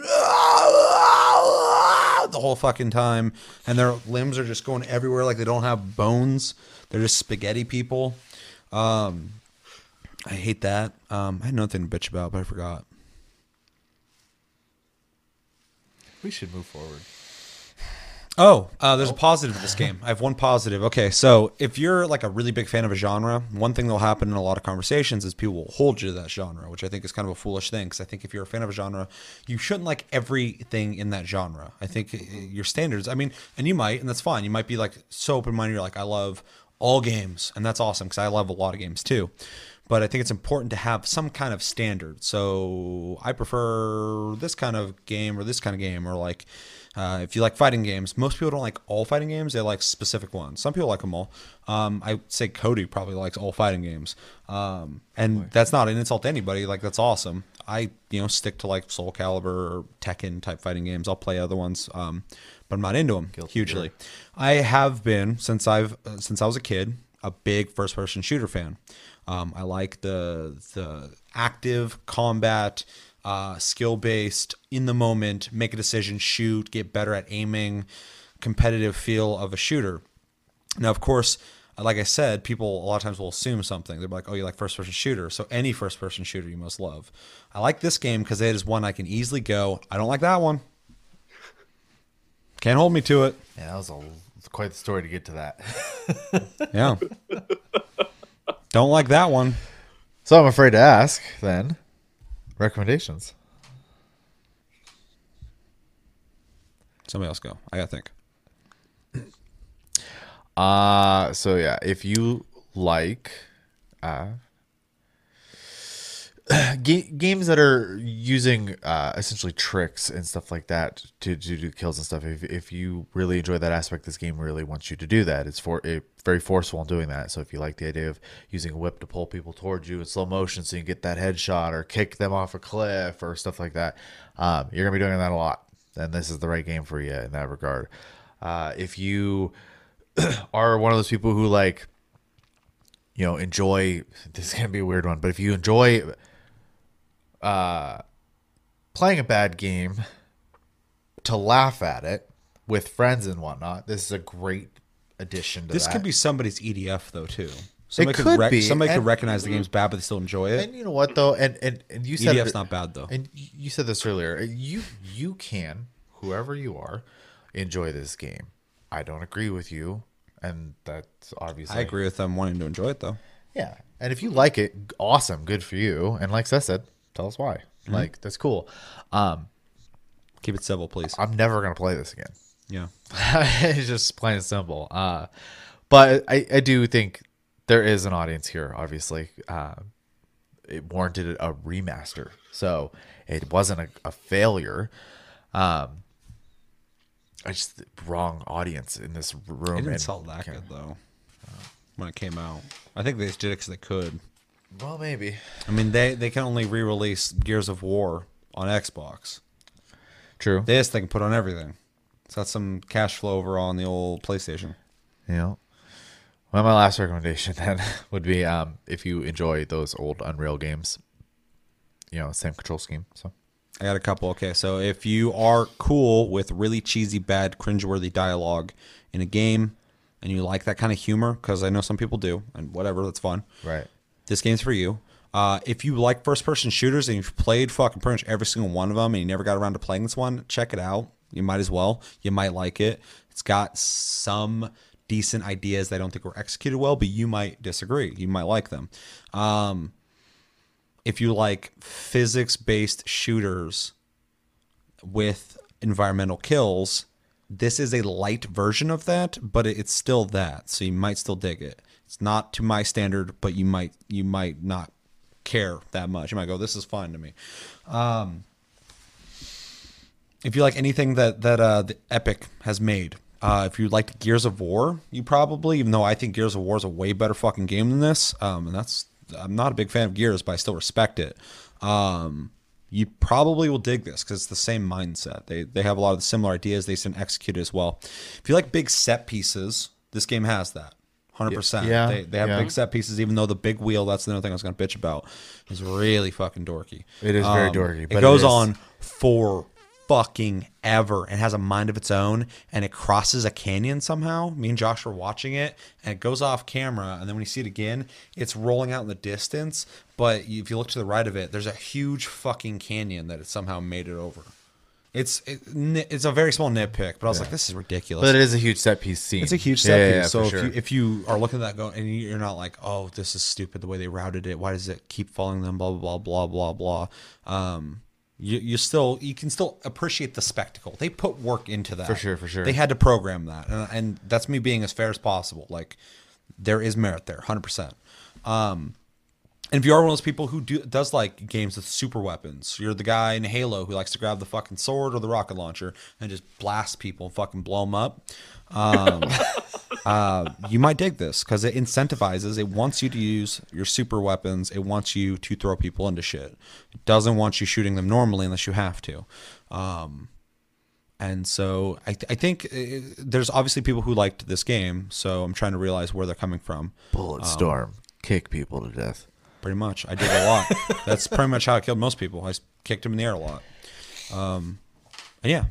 the whole fucking time, and their limbs are just going everywhere like they don't have bones. They're just spaghetti people. Um, I hate that. Um, I had nothing to bitch about, but I forgot. we should move forward. Oh, uh, there's a positive to this game. I have one positive. Okay, so if you're like a really big fan of a genre, one thing that'll happen in a lot of conversations is people will hold you to that genre, which I think is kind of a foolish thing. Because I think if you're a fan of a genre, you shouldn't like everything in that genre. I think uh, your standards. I mean, and you might, and that's fine. You might be like so open minded. You're like, I love all games, and that's awesome because I love a lot of games too. But I think it's important to have some kind of standard. So I prefer this kind of game or this kind of game, or like uh, if you like fighting games, most people don't like all fighting games. They like specific ones. Some people like them all. Um, I say Cody probably likes all fighting games, um, and that's not an insult to anybody. Like that's awesome. I you know stick to like Soul Calibur or Tekken type fighting games. I'll play other ones, um, but I'm not into them hugely. I have been since I've uh, since I was a kid a big first person shooter fan. Um, I like the the active combat uh, skill based, in the moment, make a decision, shoot, get better at aiming, competitive feel of a shooter. Now, of course, like I said, people a lot of times will assume something. They're like, "Oh, you like first person shooter, so any first person shooter you must love." I like this game because it is one I can easily go. I don't like that one. Can't hold me to it. Yeah, that was a quite the story to get to that. (laughs) Yeah. don't like that one. so I'm afraid to ask then. Recommendations. Somebody else go. I gotta think. Uh so yeah, if you like uh (sighs) ga- games that are using uh essentially tricks and stuff like that to, to do kills and stuff if, if you really enjoy that aspect this game really wants you to do that. It's for it, very forceful in doing that. So if you like the idea of using a whip to pull people towards you in slow motion so you can get that headshot or kick them off a cliff or stuff like that um, you're gonna be doing that a lot. And this is the right game for you in that regard. Uh, if you (clears throat) are one of those people who like you know enjoy this is gonna be a weird one but if you enjoy uh playing a bad game to laugh at it with friends and whatnot this is a great addition to This that could be somebody's EDF though too. Somebody could could, rec- be, somebody could recognize the game's bad, but they still enjoy it. and you know what though and and, and you said EDF's not bad though. and you said this earlier you you can whoever you are enjoy this game i don't agree with you and that's obviously I agree with them wanting to enjoy it though. Yeah. And if you like it, awesome, good for you. And like Seth said, tell us why. Mm-hmm. Like that's cool. Um, Keep it civil, please. I'm never gonna play this again. Yeah. (laughs) it's just plain and simple. Uh, but I, I do think there is an audience here. Obviously, uh, it warranted a remaster, so it wasn't a, a failure. Um, I just wrong audience in this room. It didn't and- sell that good though when it came out. I think they did it because they could. Well, maybe. I mean, they they can only re-release Gears of War on Xbox. True. This they can put on everything. So that's some cash flow over on the old PlayStation. Yeah. Well, my last recommendation (laughs) then would be um, if you enjoy those old Unreal games, you know, same control scheme. So I got a couple. Okay, so if you are cool with really cheesy, bad, cringeworthy dialogue in a game, and you like that kind of humor, because I know some people do, and whatever, that's fun. right, This game's for you. Uh, if you like first-person shooters and you've played fucking pretty much every single one of them, and you never got around to playing this one, check it out. You might as well. You might like it. It's got some decent ideas that I don't think were executed well, but you might disagree. You might like them. Um, if you like physics based shooters with environmental kills, this is a light version of that, but it's still that. So you might still dig it. It's not to my standard, but you might you might not care that much. You might go, "This is fine to me." Um, if you like anything that that uh, the Epic has made, uh, if you liked Gears of War, you probably, even though I think Gears of War is a way better fucking game than this, um, and that's I'm not a big fan of Gears, but I still respect it. Um, you probably will dig this because it's the same mindset. They they have a lot of the similar ideas. They can execute it as well. If you like big set pieces, this game has that. Hundred percent. Yeah, They they have yeah. big set pieces, even though the big wheel. That's the other thing I was going to bitch about. Is really fucking dorky. It is very Um, dorky, but It it goes is- on for fucking ever and has a mind of its own and it crosses a canyon somehow. Me and Josh were watching it and it goes off camera and then when you see it again, it's rolling out in the distance. But if you look to the right of it, there's a huge fucking canyon that it somehow made it over. It's it, it's a very small nitpick, but I was like, this is ridiculous. But it is a huge set piece scene. It's a huge set yeah, piece. yeah, so if sure. you if you are looking at that going and you're not like, oh, this is stupid the way they routed it. Why does it keep following them? Blah blah blah blah blah blah. Um, you you still you can still appreciate the spectacle. They put work into that For sure, for sure. They had to program that, and, and that's me being as fair as possible. Like there is merit there, hundred percent. Um, and if you are one of those people who do, does like games with super weapons, you're the guy in Halo who likes to grab the fucking sword or the rocket launcher and just blast people and fucking blow them up. Um, (laughs) uh, you might dig this because it incentivizes. It wants you to use your super weapons. It wants you to throw people into shit. It doesn't want you shooting them normally unless you have to. Um, and so I, I think uh, there's obviously people who liked this game. So I'm trying to realize where they're coming from. Bulletstorm, kick people to death. Pretty much, I did a lot. (laughs) That's pretty much how I killed most people. I kicked them in the air a lot. Um, yeah,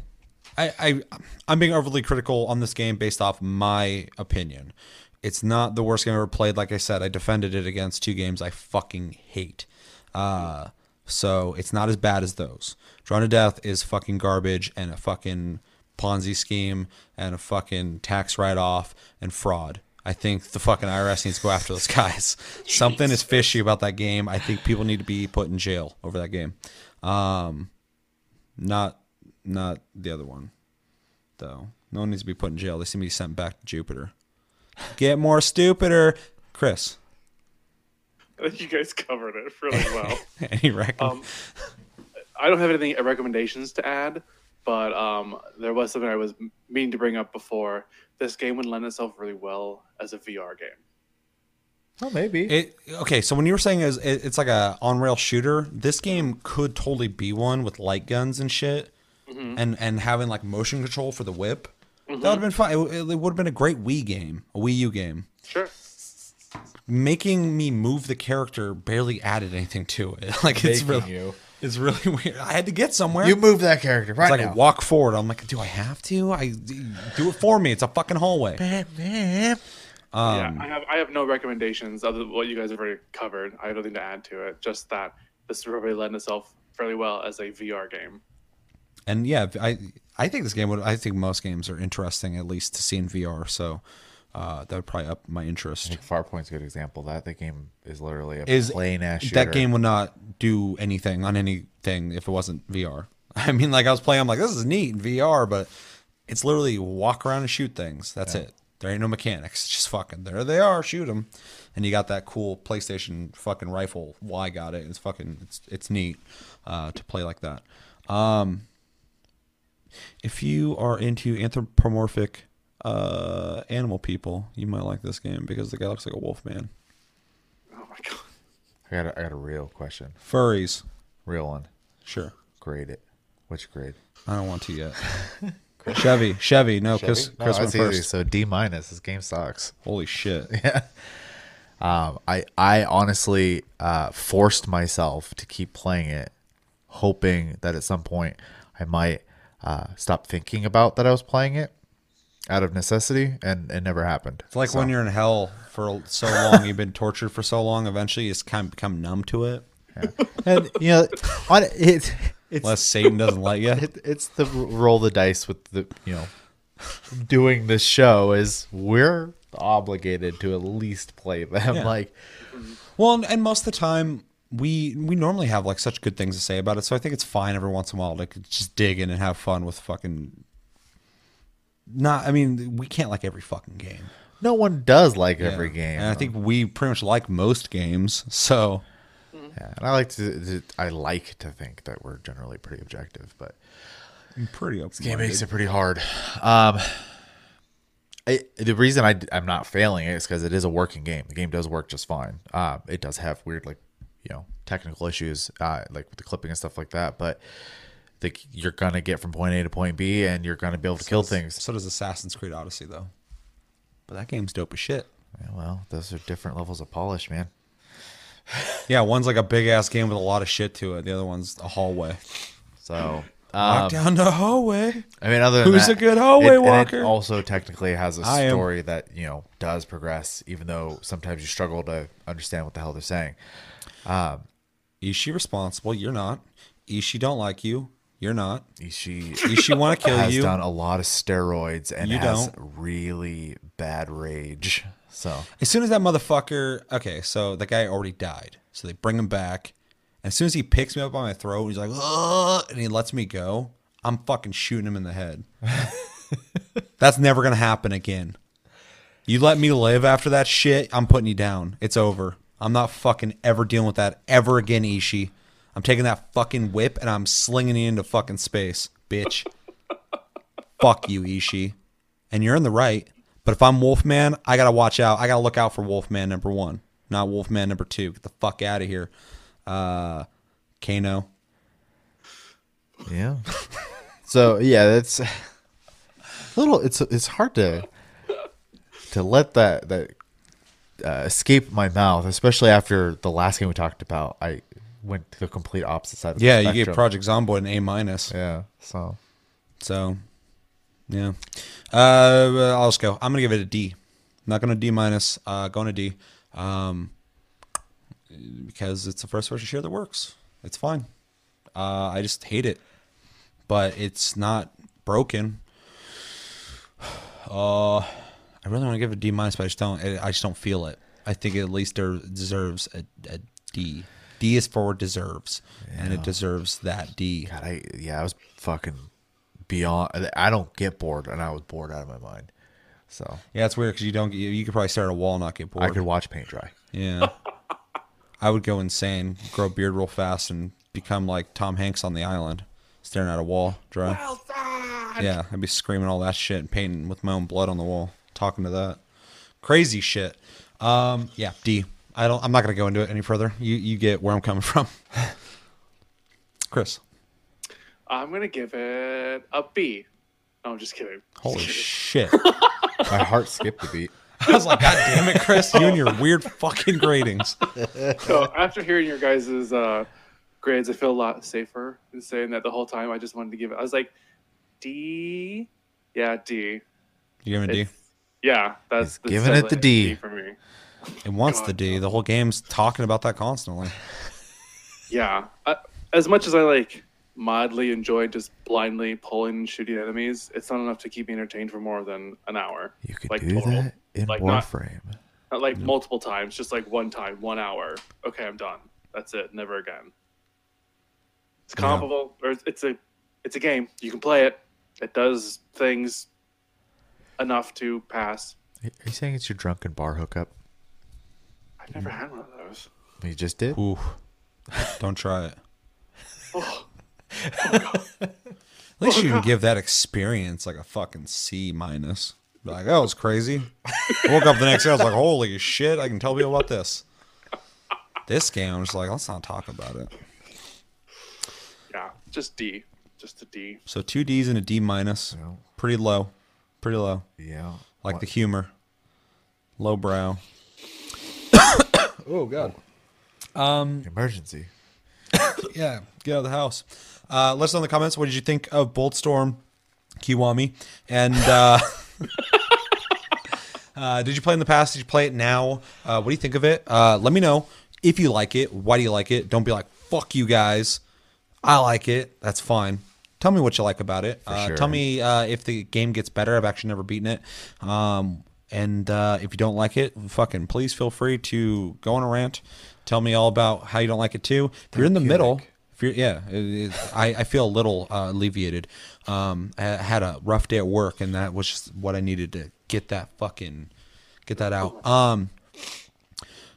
I, I I'm being overly critical on this game based off my opinion. It's not the worst game I ever played. Like I said, I defended it against two games I fucking hate. Uh, so it's not as bad as those. Drawn to Death is fucking garbage and a fucking Ponzi scheme and a fucking tax write off and fraud. I think the fucking IRS needs to go after those guys. (laughs) Something is fishy about that game. I think people need to be put in jail over that game. Um, not not the other one, though. No one needs to be put in jail. They seem to be sent back to Jupiter. Get more stupider, Chris. I think you guys covered it really well. (laughs) Any reckon? Um, I don't have anything recommendations to add, but um, there was something I was meaning to bring up before. This game would lend itself really well as a VR game. Oh, maybe. It okay. So when you were saying is it, it's like a on rail shooter, this game could totally be one with light guns and shit, mm-hmm. and and having like motion control for the whip. Mm-hmm. That would have been fun. It, it would have been a great Wii game, a Wii U game. Sure. Making me move the character barely added anything to it. (laughs) Like it's Making really, you. It's really (laughs) weird. I had to get somewhere. You move that character right it's like now. walk forward. I'm like, do I have to? I do it for me. It's a fucking hallway. Batman. Um, yeah, I have I have no recommendations other than what you guys have already covered. I have nothing to add to it. Just that this would probably lend itself fairly well as a VR game. and yeah, I I think this game would. I think most games are interesting at least to see in VR. So uh, that would probably up my interest. Farpoint's a good example. That the game is literally a Is plain ass shooter. that game would not do anything on anything if it wasn't VR. (laughs) I mean, like I was playing, I'm like, this is neat in VR, but it's literally walk around and shoot things. That's it. There ain't no mechanics. (laughs) Just fucking there they are, shoot them, and you got that cool PlayStation fucking rifle. Why got it? It's fucking it's it's neat uh, to play like that. Um, if you are into anthropomorphic uh, animal people, you might like this game because the guy looks like a wolf man. Oh my god. I got a, I got a real question. Furries, Real one. sure. Grade it. Which grade? I don't want to yet. (laughs) Chevy, Chevy, no, Chris, No, Chris went that's easy. first. So D minus. This game sucks. Holy shit! (laughs) Yeah. Um, I I honestly uh, forced myself to keep playing it, hoping that at some point I might uh, stop thinking about that I was playing it out of necessity, and it never happened. It's like So- when you're in hell for so long, you've been tortured for so long. Eventually, you just kind of become numb to it. and you know, on it, it's Unless Satan doesn't let you. it, it's the roll the dice with the you know doing this show is we're obligated to at least play them Yeah. like Well, and, and most of the time, we we normally have like such good things to say about it, so I think it's fine every once in a while to just dig in and have fun with fucking. Not, I mean, we can't like every fucking game. no one does like every game and I think we pretty much like most games. So yeah, and I like to, to I like to think that we're generally pretty objective but I'm pretty open. game makes it pretty hard um I, the reason I, I'm not failing it is because it is a working game. The game does work just fine. Uh, it does have weird, like, you know, technical issues, uh, like with the clipping and stuff like that. But the, you're gonna get from point A to point B, and you're gonna be able to kill things. So does Assassin's Creed Odyssey, though. But that game's dope as shit. Yeah, well, those are different levels of polish, man. (laughs) Yeah, one's like a big ass game with a lot of shit to it. The other one's a hallway. So, Walk um, down the hallway. I mean, other than Who's that, a good hallway it- walker? It also technically has a I am. story that you know does progress, even though sometimes you struggle to understand what the hell they're saying. Is she responsible? You're not. Is she don't like you? You're not. Ishi Ishi want to kill has you. done a lot of steroids and You has don't. really bad rage. So As soon as that motherfucker, okay, so the guy already died. So they bring him back. And as soon as he picks me up by my throat, he's like, Ugh, and he lets me go. I'm fucking shooting him in the head. (laughs) That's never gonna happen again. You let me live after that shit, I'm putting you down. It's over. I'm not fucking ever dealing with that ever again, Ishi. I'm taking that fucking whip and I'm slinging it into fucking space, bitch. (laughs) Fuck you, Ishi. And you're in the right. But if I'm Wolfman, I gotta watch out. I gotta look out for Wolfman number one, not Wolfman number two. Get the fuck out of here, uh, Kano. yeah. (laughs) so yeah, that's a little. It's it's hard to to let that that uh, escape my mouth, especially after the last game we talked about. I went to the complete opposite side. Of the Yeah, you gave. Project Zomboid an A minus. Yeah. So So, yeah. Uh, I'll just go. I'm gonna give it a D. I'm not gonna D minus. Uh, going to D. Um, because it's the first person share that works. It's fine. Uh, I just hate it, but it's not broken. (sighs) Uh, I really want to give it a D minus, but I just don't. I just don't feel it. I think it at least there deserves a, a D. D is for deserves, and it deserves that D. God, I yeah, I was fucking beyond. I don't get bored, and I was bored out of my mind. So Yeah, it's weird because you don't. You, you could probably stare at a wall and not get bored. I could watch paint dry. Yeah. (laughs) I would go insane, grow a beard real fast, and become like Tom Hanks on the island, staring at a wall, dry. Yeah, I'd be screaming all that shit and painting with my own blood on the wall, talking to that. Crazy shit. Um, yeah, D. I don't. I'm not gonna go into it any further. You you get where I'm coming from. (laughs) Chris, I'm gonna give it a B. No, I'm just kidding. holy Just kidding. shit! (laughs) My heart skipped a beat. (laughs) I was like, God damn it, Chris, you and your weird fucking gradings. so after hearing your guys' uh, grades, I feel a lot safer in saying that the whole time. I just wanted to give it. I was like, D. Yeah, D. You give me a D. It's- Yeah, that's He's that's giving it the definitely D. for me. It wants the God, D. The whole game's talking about that constantly. Yeah, I, as much as I like mildly enjoy just blindly pulling and shooting enemies, it's not enough to keep me entertained for more than an hour. You could Like do total. that in Like Warframe. Not like multiple times, just like one time, one hour. Okay, I'm done. That's it. Never again. It's Yeah. comparable, or it's- it's a, it's a game. You can play it. It does things enough to pass. Are you saying it's your drunken bar hookup? I've never had one of those. You just did. Ooh, don't try it. (laughs) Oh, (laughs) At least you can give that experience like a fucking C minus. Like, that was crazy. I woke up the next day, I was like, holy shit, I can tell people about this. This game, I'm just like, let's not talk about it. yeah, just D, just a D. So two D's and a D minus. Yeah. Pretty low. Pretty low. Yeah. Like the humor. Low brow. Oh god. Um, emergency. (coughs) Yeah, get out of the house. Uh, let us know in the comments what did you think of Bulletstorm Kiwami, and uh, (laughs) uh, did you play in the past? Did you play it now? Uh, what do you think of it? Uh, let me know if you like it. Why do you like it? Don't be like fuck you guys. I like it. That's fine. Tell me what you like about it. Uh, sure. Tell me uh, if the game gets better. I've actually never beaten it. Um, and uh, if you don't like it, fucking please feel free to go on a rant. Tell me all about how you don't like it too. If you're in the middle, if you're yeah, it, it, I, I feel a little uh, alleviated. Um, I had a rough day at work, and that was just what I needed to get that fucking get that out. Um,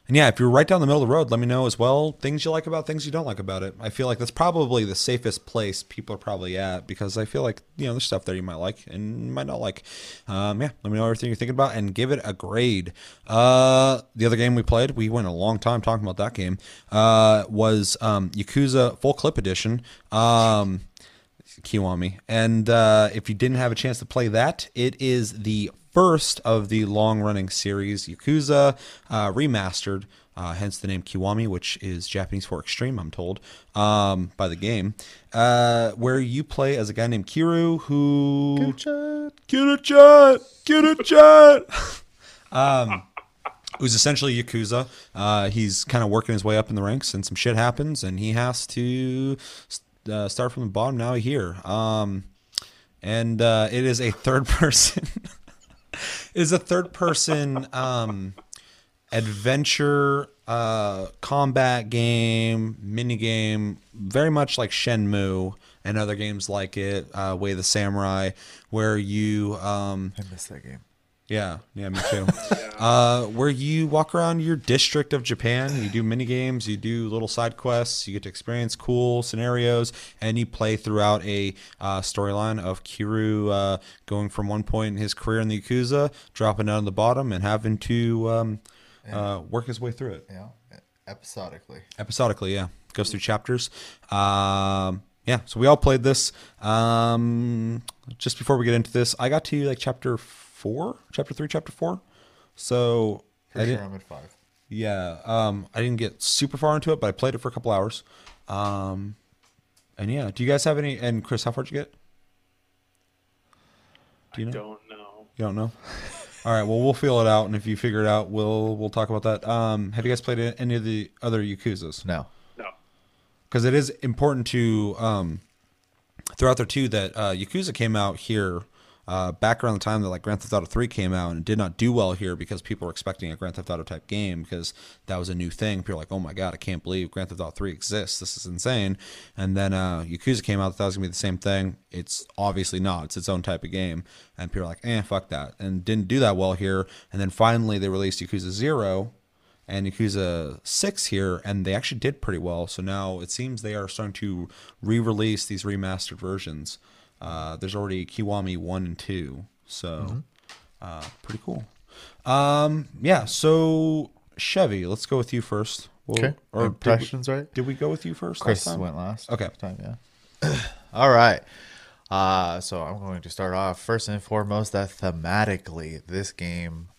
and yeah, if you're right down the middle of the road, let me know as well things you like about things you don't like about it. I feel like that's probably the safest place people are probably at because I feel like you know there's stuff there you might like and might not like. Um, yeah, let me know everything you're thinking about and give it a grade. Uh, the other game we played, we went a long time talking about that game. Uh, was um, Yakuza Full Clip Edition. Um, Kiwami. And uh, if you didn't have a chance to play that, it is the first of the long running series, Yakuza uh, Remastered, uh, hence the name Kiwami, which is Japanese for extreme, I'm told, um, by the game, uh, where you play as a guy named Kiryu who. Kiryu-chan! Kiryu-chan! (laughs) um, who's essentially Yakuza. Uh, he's kind of working his way up in the ranks, and some shit happens, and he has to uh, start from the bottom. Now here, um, and uh, it is a third (laughs) person. Is a third person um, adventure uh, combat game, mini game, very much like Shenmue and other games like it, uh, Way of the Samurai, where you um, I missed that game. Yeah, yeah, me too. uh, where you walk around your district of Japan, you do mini games, you do little side quests, you get to experience cool scenarios, and you play throughout a uh, storyline of Kiryu uh, going from one point in his career in the Yakuza, dropping down to the bottom, and having to um, uh, work his way through it Yeah, episodically. episodically. Yeah, goes through chapters. Um, yeah, so we all played this. Um, just before we get into this, I got to like chapter four, chapter three, chapter four. So I Pretty didn't. sure I'm at five. Yeah, um, I didn't get super far into it, but I played it for a couple hours. Um, and yeah, do you guys have any? And Chris, how far did you get? Do you I know? don't know. You don't know. All right. Well, we'll feel it out, and if you figure it out, we'll we'll talk about that. Um, have you guys played any of the other Yakuza's? No. No. because it is important to um, throw out there too that uh, Yakuza came out here uh, back around the time that like Grand Theft Auto 3 came out and did not do well here because people were expecting a Grand Theft Auto type game because that was a new thing. People were like, oh my god, I can't believe Grand Theft Auto 3 exists. This is insane. And then uh, Yakuza came out, that was gonna be the same thing. It's obviously not. It's its own type of game, and people are like, eh, fuck that, and didn't do that well here. And then finally they released Yakuza Zero and Yakuza 6 here, and they actually did pretty well. So now it seems they are starting to re release these remastered versions. Uh, there's already Kiwami 1 and 2. So uh, pretty cool. Um, yeah, so Chevy, let's go with you first. We'll- Okay. Or did we, Impressions, right? did we go with you first? Chris last time? went last. Okay. Time, yeah. (clears throat) All right. Uh, so I'm going to start off first and foremost that thematically this game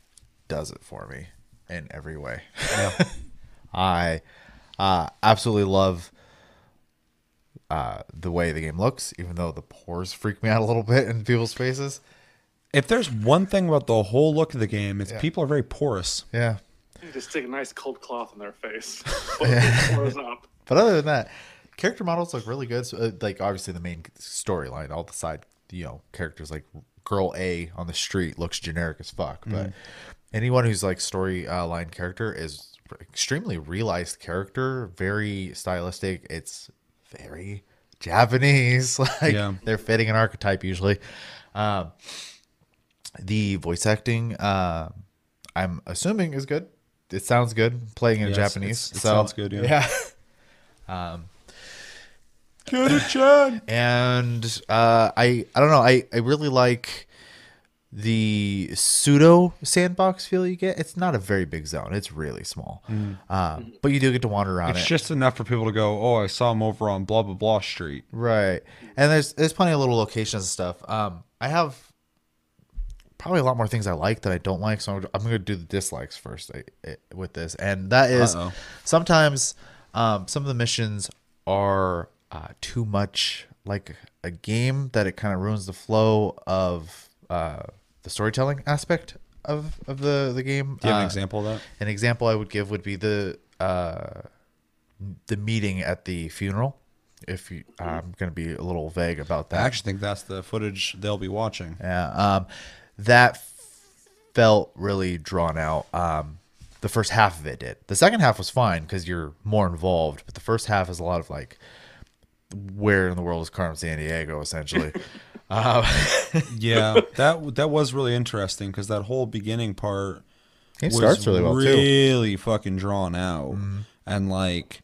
does it for me in every way. (laughs) I uh, absolutely love uh, the way the game looks, even though the pores freak me out a little bit in people's faces. If there's one thing about the whole look of the game, it's people are very porous. Yeah. You just stick a nice cold cloth on their face. (laughs) Put up. But other than that, character models look really good. So, uh, like obviously the main storyline, all the side, you know, characters like girl A on the street looks generic as fuck. But anyone who's like story uh, line character is extremely realized character, very stylistic. It's very Japanese. (laughs) Like Yeah. they're fitting an archetype usually. Um, the voice acting, uh, I'm assuming is good. It sounds good playing in Yes, Japanese. it so sounds good, yeah. yeah. (laughs) Chan. (laughs) and uh, I I don't know I I really like the pseudo sandbox feel you get. It's not a very big zone. It's really small, um, but you do get to wander around It's it. just enough for people to go, oh, I saw him over on blah blah blah street. right, and there's there's plenty of little locations and stuff. Um, I have probably a lot more things I like that I don't like, so I'm, I'm going to do the dislikes first I, I- with this, and that is sometimes um, some of the missions are uh, too much like a game that it kind of ruins the flow of uh, the storytelling aspect of, of the, the game. Do you have an Uh, example of that? An example I would give would be the uh, the meeting at the funeral. If you, I'm going to be a little vague about that. I actually think that's the footage they'll be watching. Yeah, um, that felt really drawn out. Um, the first half of it did. The second half was fine because you're more involved, but the first half is a lot of like, where in the world is Carmen Sandiego, essentially. (laughs) um, Yeah, (laughs) that that was really interesting because that whole beginning part It was starts really well too. fucking drawn out, and like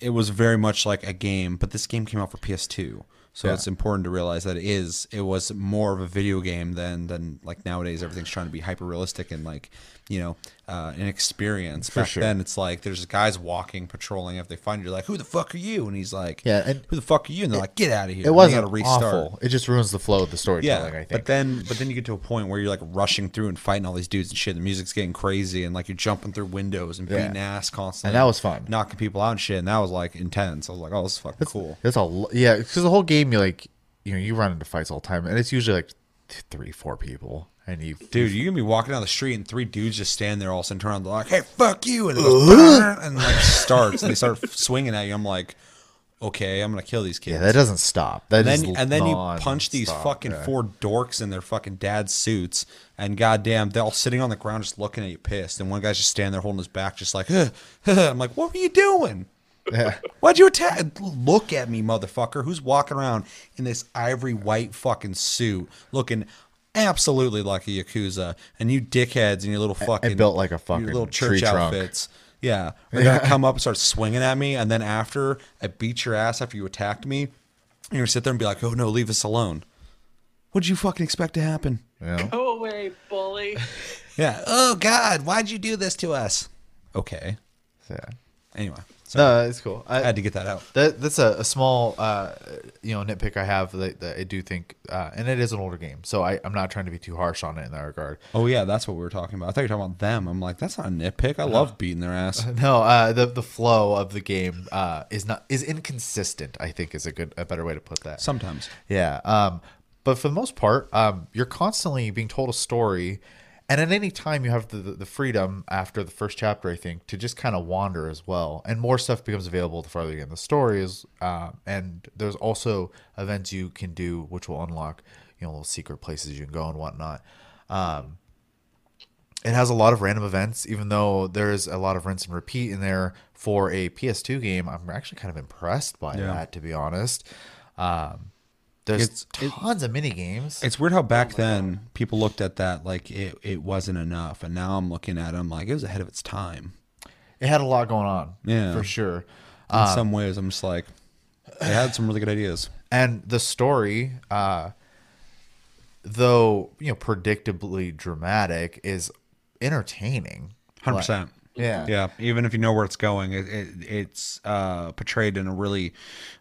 it was very much like a game. But this game came out for PS2, so Yeah. it's important to realize that it is it was more of a video game than than like nowadays everything's trying to be hyper realistic and like you know uh, an experience. Back sure. then, it's like there's guys walking patrolling. If they find you, you're like, "Who the fuck are you?" And he's like, Yeah, and who the fuck are you?" And they're like, "Get out of here." it wasn't gotta awful. It just ruins the flow of the storytelling. I think. but then but then you get to a point where you're like rushing through and fighting all these dudes and shit. The music's getting crazy and like you're jumping through windows and beating Yeah. ass constantly. And that was fun. Knocking people out and shit. And that was like intense. I was like, oh, this is fucking cool. That's a lo- yeah, because the whole game you like, you know, you run into fights all the time, and it's usually like three, four people, and you Dude, you can be walking down the street and three dudes just stand there all of a sudden turn around. They're like, hey, fuck you. And it goes, and like starts and they start (laughs) swinging at you. I'm like, okay, I'm gonna kill these kids. Yeah, that doesn't stop. That and then and then you punch these non-stop, fucking yeah. four dorks in their fucking dad's suits, and goddamn, they're all sitting on the ground just looking at you pissed, and one guy's just standing there holding his back, just like, huh, huh. I'm like, what were you doing? Yeah. (laughs) Why'd you attack? Look at me, motherfucker. Who's walking around in this ivory white fucking suit, looking absolutely like a yakuza, and you dickheads and your little fucking I built like a your fucking little tree church trunk. outfits. Yeah, are gonna come up and (laughs) start swinging at me, and then after I beat your ass after you attacked me, you're gonna sit there and be like, "Oh no, leave us alone." What'd you fucking expect to happen? Yeah. Go away, bully. Yeah. Oh God, why'd you do this to us? Okay. Yeah. Anyway, No, it's cool. I had to get that out. That that's a, a small uh, you know nitpick I have that, that I do think, uh, and it is an older game, so I, I'm not trying to be too harsh on it in that regard. Oh yeah, that's what we were talking about. I thought you were talking about them. I'm like, that's not a nitpick. I love beating their ass. (laughs) No, uh, the the flow of the game uh, is not is inconsistent. I think is a good a better way to put that. Sometimes. Yeah. Um, but for the most part, um, you're constantly being told a story, and at any time you have the, the, freedom after the first chapter, I think, to just kind of wander as well. And more stuff becomes available the farther you get in the stories uh, and there's also events you can do which will unlock, you know, little secret places you can go and whatnot. Um, it has a lot of random events, even though there's a lot of rinse and repeat in there for a PS2 game. I'm actually kind of impressed by Yeah. that, to be honest. Um, there's It's- it- tons of mini games. It's weird how back then people looked at that like it, it wasn't enough, and now I'm looking at it, I'm like it was ahead of its time. It had a lot going on, Yeah. for sure. In some ways, I'm just like, they had some really good ideas. (sighs) And the story, uh, though you know, predictably dramatic, is entertaining. Hundred percent. Yeah. Yeah. Even if you know where it's going, it, it, it's uh, portrayed in a really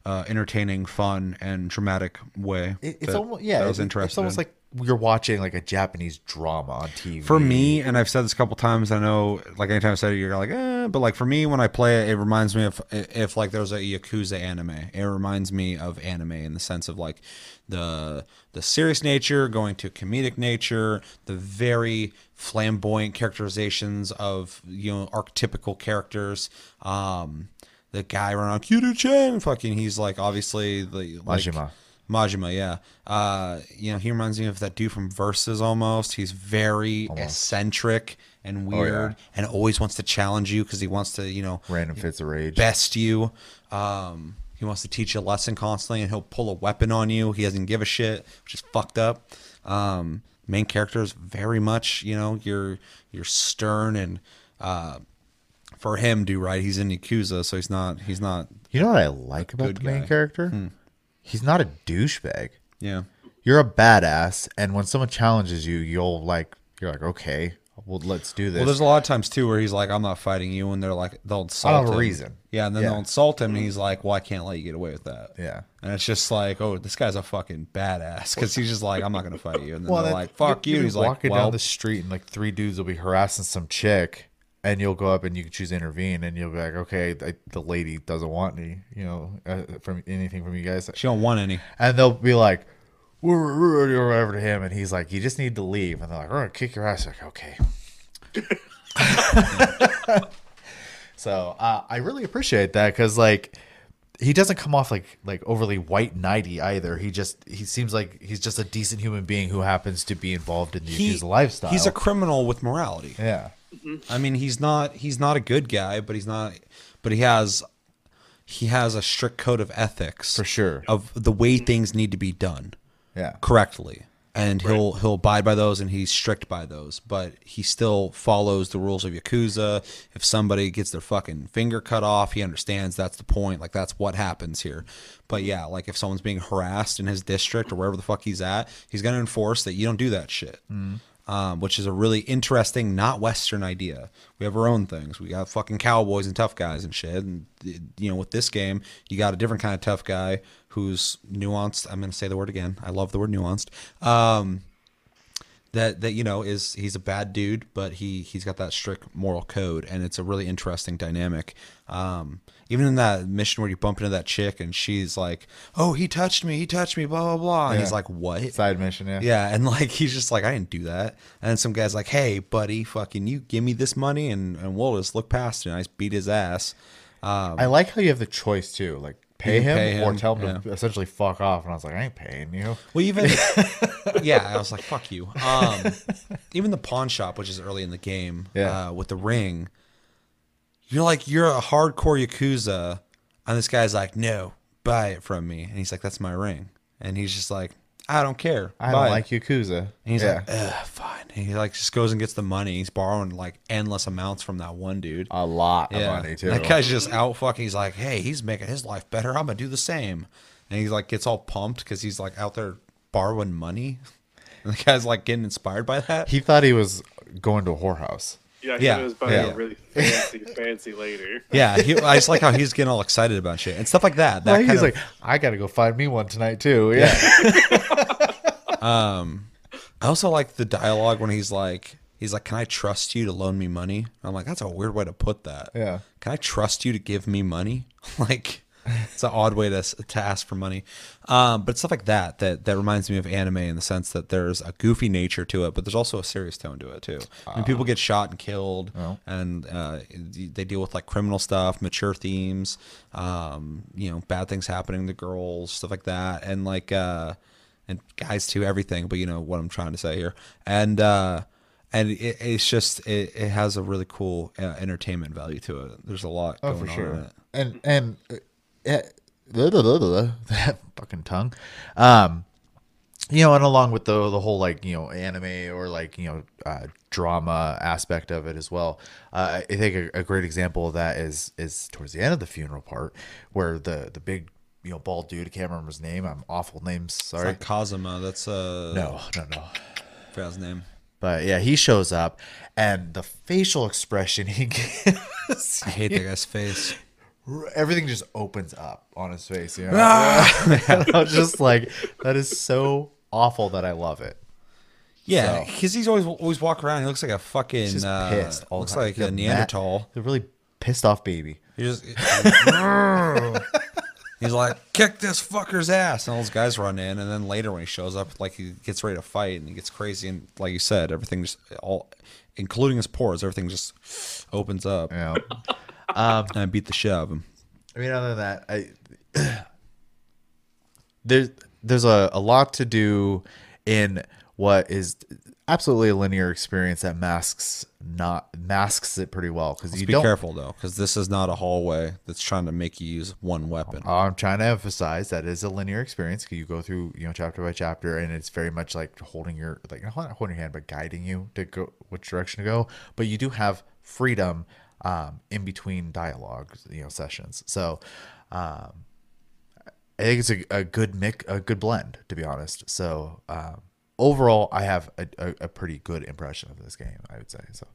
uh, entertaining, fun, and dramatic way. It, it's almost yeah. that was it- interested. It's almost like you're watching like a Japanese drama on TV. For me, and I've said this a couple times. I know, like anytime I said it, you're like, eh. But like for me, when I play it, it reminds me of if like there's a Yakuza anime. It reminds me of anime in the sense of like the the serious nature going to comedic nature, the very flamboyant characterizations of you know archetypical characters. Um, the guy running on Kiryu-chan, fucking, he's like obviously the like, Majima. Majima, yeah. Uh, you know, he reminds me of that dude from Versus almost. He's very eccentric and weird and always wants to challenge you because he wants to, you know, Random fits of rage. best you. Um, he wants to teach you a lesson constantly and he'll pull a weapon on you. He doesn't give a shit, which is fucked up. Um, main character is very much, you know, you're you're stern and uh, for him, do right. He's in Yakuza, so he's not he's not You know what I like about the main guy. Hmm. He's not a douchebag. yeah. You're a badass, and when someone challenges you, you'll like you're like, okay, well, let's do this. Well, there's a lot of times too where he's like, "I'm not fighting you," and they're like, they'll insult don't have a reason. Yeah, and then Yeah. they'll insult him, and he's like, "Well, I can't let you get away with that." Yeah. and it's just like, "Oh, this guy's a fucking badass," because he's just like, "I'm not gonna fight you," and then they're like, "Fuck you." He's like, walking "Well, down the street, and like three dudes will be harassing some chick, and you'll go up and you can choose to intervene, and you'll be like, okay, I, the lady doesn't want any, you know, uh, from anything from you guys, she don't want any." and they'll be like. Or whatever to him, and he's like, "You just need to leave." And they're like, "We're gonna kick your ass." Like, okay. (laughs) so uh, I really appreciate that because like he doesn't come off like like overly white knighty either. He just he seems like he's just a decent human being who happens to be involved in the He- Yakuza lifestyle. He's a criminal with morality. yeah. Mm-hmm. I mean, he's not he's not a good guy, but he's not but he has he has a strict code of ethics For sure. of the way things need to be done. Yeah. correctly. And he'll he'll abide by those and he's strict by those but he still follows the rules of yakuza. If somebody gets their fucking finger cut off he understands that's the point. Like that's what happens here. But yeah like if someone's being harassed in his district or wherever the fuck he's at he's going to enforce that you don't do that shit mm-hmm. Um, which is a really interesting, not Western idea. We have our own things. We got fucking cowboys and tough guys and shit. And you know, with this game, you got a different kind of tough guy who's nuanced. I'm going to say the word again. I love the word nuanced. Um, that that you know is he's a bad dude, but he he's got that strict moral code, and it's a really interesting dynamic. Um, even in that mission where you bump into that chick and she's like, "Oh, he touched me, he touched me," blah blah blah, and he's like, "What?" Side mission, yeah. Yeah, and like he's just like, I didn't do that. And some guy's like, Hey, buddy, fucking you give me this money and, and we'll just look past it. And I just beat his ass. Um, I like how you have the choice too. Like pay him, pay or tell him to essentially fuck off. And I was like, I ain't paying you. Well, even (laughs) yeah, I was like, "Fuck you." Um, even the pawn shop, which is early in the game, Yeah. uh, with the ring, you're like, you're a hardcore yakuza, and this guy's like, "No, buy it from me," and he's like, "That's my ring," and he's just like, "I don't care, I buy don't it." like Yakuza. And he's yeah. like, Ugh, fine. And he like just goes and gets the money. He's borrowing like endless amounts from that one dude. a lot of money too. That guy's just out fucking. He's like, hey, he's making his life better. I'm gonna do the same. And he like gets all pumped because he's like out there borrowing money. (laughs) And the guy's like getting inspired by that. he thought he was going to a whorehouse. Yeah, Yeah, he was buying yeah. a really (laughs) fancy, fancy later. yeah, he, I just like how (laughs) he's getting all excited about shit and stuff like that. That Like, kind he's of, like, I got to go find me one tonight too. Yeah. (laughs) Um, I also like the dialogue when he's like, he's like, "Can I trust you to loan me money?" I'm like, that's a weird way to put that. Yeah. Can I trust you to give me money? like, it's an odd way to to ask for money. Um, but stuff like that that that reminds me of anime in the sense that there's a goofy nature to it, but there's also a serious tone to it too. I mean, people get shot and killed, and uh, they deal with like criminal stuff, mature themes, um, you know, bad things happening to girls, stuff like that, and like. Uh, and guys too, everything. But you know what I'm trying to say here, and uh, and it, it's just it, it has a really cool uh, entertainment value to it. There's a lot Oh, going for on sure. in it. And and (laughs) that fucking tongue. Um, you know, and along with the the whole like you know anime or like you know uh, drama aspect of it as well. Uh, I think a, a great example of that is is towards the end of the funeral part where the the big you know bald dude I can't remember his name. I'm awful names. Sorry. not Kazuma. That's uh no, no, no. forgot his name. But yeah, he shows up, and the facial expression he (laughs) gives, I hate that guy's face. Everything just opens up on his face. You know, (laughs) (laughs) (laughs) And I was just like, that is so awful that I love it. Yeah, So- because he's always always walk around. He looks like a fucking He's just uh, pissed. All looks time. like He's a mad- Neanderthal. The really pissed off baby. He just he's like kick this fucker's ass, and all those guys run in, and then later when he shows up, like he gets ready to fight and he gets crazy, and like you said, everything just all, including his pores, everything just opens up. You know, And I beat the shit out of him. I mean, other than that, I (clears throat) there's there's a, a lot to do in what is absolutely a linear experience that masks not masks it pretty well because you be don't careful though, because this is not a hallway that's trying to make you use one weapon. I'm trying to emphasize that is a linear experience. because You go through, you know, chapter by chapter, and it's very much like holding your, like not holding your hand, but guiding you to go which direction to go. But you do have freedom um, in between dialogue, you know, sessions. So um, I think it's a, a good mix, a good blend, to be honest. So um, overall, I have a, a, a pretty good impression of this game. I would say so.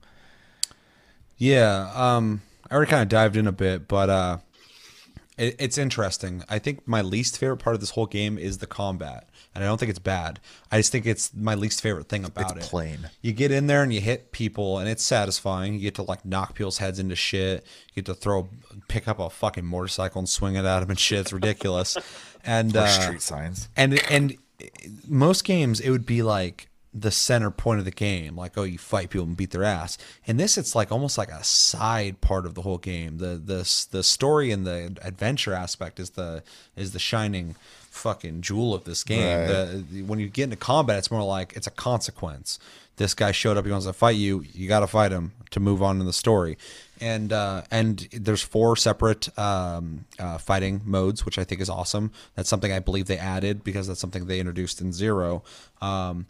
Yeah, um, I already kind of dived in a bit, but uh, it, it's interesting. I think my least favorite part of this whole game is the combat, and I don't think it's bad. I just think it's my least favorite thing about It's it. plain. You get in there and you hit people, and it's satisfying. You get to like knock people's heads into shit. You get to throw, pick up a fucking motorcycle and swing it at them and shit. It's ridiculous. (laughs) And uh, street signs. and and most games it would be like the center point of the game. Like oh you fight people and beat their ass. In this it's like almost like a side part of the whole game. The the the story and the adventure aspect is the is the shining fucking jewel of this game. Right. the, when you get into combat it's more like it's a consequence. This guy showed up he wants to fight you you got to fight him to move on in the story and uh, and there's four separate um, uh, fighting modes, which I think is awesome. That's something I believe they added because that's something they introduced in Zero. Um,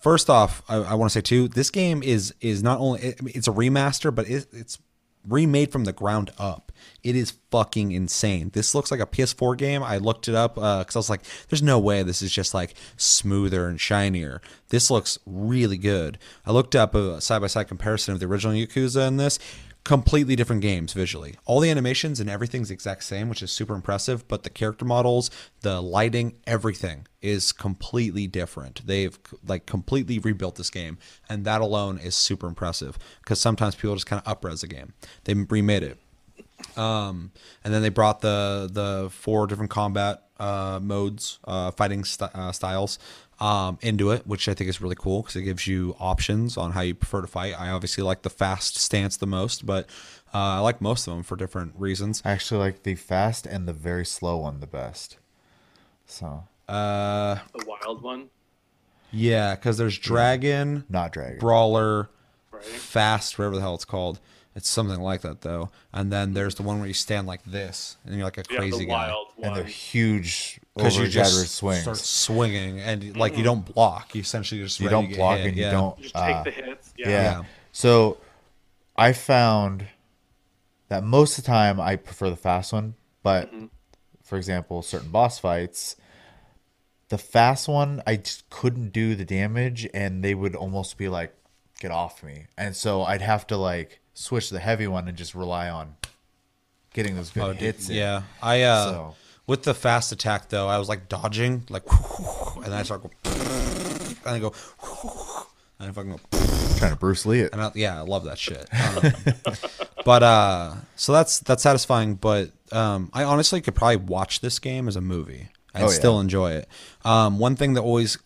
first off, I, I want to say too, this game is is not only it, it's a remaster, but it, it's remade from the ground up. It is fucking insane. This looks like a PS4 game. I looked it up because I was like, "There's no way this is just like smoother and shinier." This looks really good. I looked up a side by side comparison of the original Yakuza and this. Completely different games visually. All the animations and everything's exact same, which is super impressive. But the character models, the lighting, everything is completely different. They've like completely rebuilt this game, and that alone is super impressive. Because sometimes people just kind of upres a game. They remade it um, and then they brought the the four different combat uh, modes, uh, fighting st- uh, styles um, into it, which I think is really cool because it gives you options on how you prefer to fight. I obviously like the fast stance the most, but Uh, I like most of them for different reasons. I actually like the fast and the very slow one the best. So Uh, The wild one, yeah, because there's Dragon, not dragon. Brawler, right? Fast, whatever the hell it's called. It's something like that though. And then there's the one where you stand like this, and you're like a Yeah, crazy the guy. wild and they're huge Because over you just swings. start swinging, and like you don't block. You essentially just you don't block hit. and you don't. Just take uh, the hits. yeah. Yeah. Yeah. So I found that most of the time I prefer the fast one, but for example, certain boss fights, the fast one I just couldn't do the damage, and they would almost be like, "Get off me!" And so I'd have to like switch the heavy one and just rely on getting those good Oh, dude, hits. in. Yeah, I uh, So- with the fast attack though, I was like dodging, like, (laughs) and then I start go, (laughs) and I go, (laughs) and I fucking go, trying to Bruce Lee it. and I, yeah, I love that shit. Um, but uh, so that's that's satisfying. But um, I honestly could probably watch this game as a movie. I'd Oh, yeah. still enjoy it. Um, one thing that always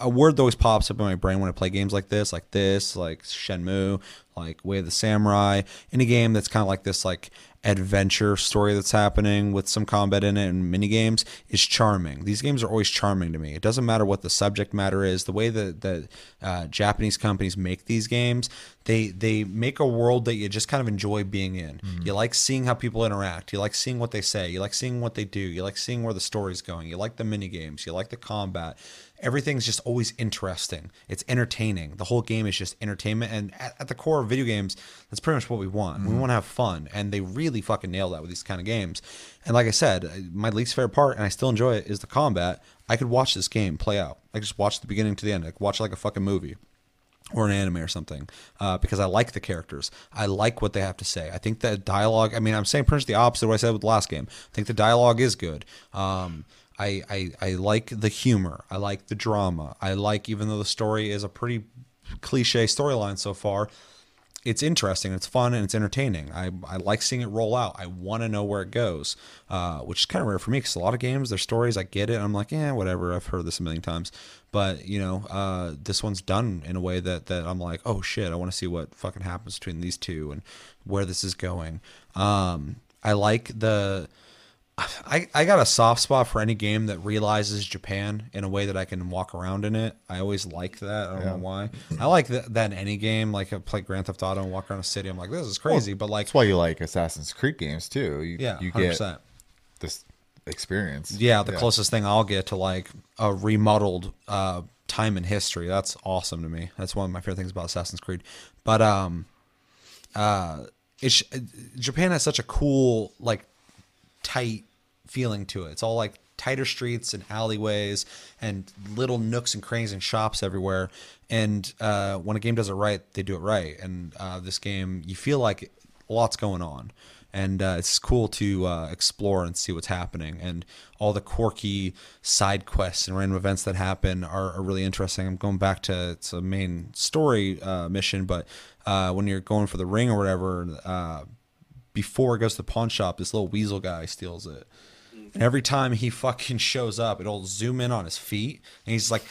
a word that always pops up in my brain when I play games like this, like this, like Shenmue, like Way of the Samurai, any game that's kind of like this, like adventure story that's happening with some combat in it and mini games is charming. These games are always charming to me. It doesn't matter what the subject matter is. The way that that uh, Japanese companies make these games, they they make a world that you just kind of enjoy being in. You like seeing how people interact. You like seeing what they say. You like seeing what they do. You like seeing where the story's going. You like the mini games. You like the combat everything's just always interesting. It's entertaining. The whole game is just entertainment. And at, at the core of video games, that's pretty much what we want. We want to have fun. And they really fucking nail that with these kind of games. And like I said, my least favorite part, and I still enjoy it, is the combat. I could watch this game play out. I just watch the beginning to the end. Like watch like a fucking movie or an anime or something uh, because I like the characters. I like what they have to say. I think the dialogue. I mean, I'm saying pretty much the opposite of what I said with the last game. I think the dialogue is good. Um, I, I I like the humor. I like the drama. I like even though the story is a pretty cliche storyline so far. It's interesting, it's fun, and it's entertaining. I, I like seeing it roll out. I want to know where it goes, uh, which is kind of rare for me because a lot of games, their stories, I get it. I'm like, yeah, whatever. I've heard this a million times, but you know, uh, this one's done in a way that that I'm like, oh shit, I want to see what fucking happens between these two and where this is going. Um, I like the. I, I got a soft spot for any game that realizes Japan in a way that I can walk around in it. I always like that. I don't know why. I like that, that in any game. Like I play Grand Theft Auto and walk around a city. I'm like, this is crazy. but like, That's why you like Assassin's Creed games too. You, yeah, you hundred get this experience. Yeah, the closest thing I'll get to like a remodeled uh, time in history. That's awesome to me. That's one of my favorite things about Assassin's Creed. But um, uh, it's Japan has such a cool like tight feeling to it. It's all like tighter streets and alleyways and little nooks and crannies and shops everywhere. And uh, when a game does it right, they do it right. And uh, this game, you feel like a lot's going on. And uh, it's cool to uh, explore and see what's happening. And all the quirky side quests and random events that happen are, are really interesting. I'm going back to it's a main story uh, mission, but uh, when you're going for the ring or whatever, before it goes to the pawn shop, this little weasel guy steals it. And every time he fucking shows up, it'll zoom in on his feet, and he's like,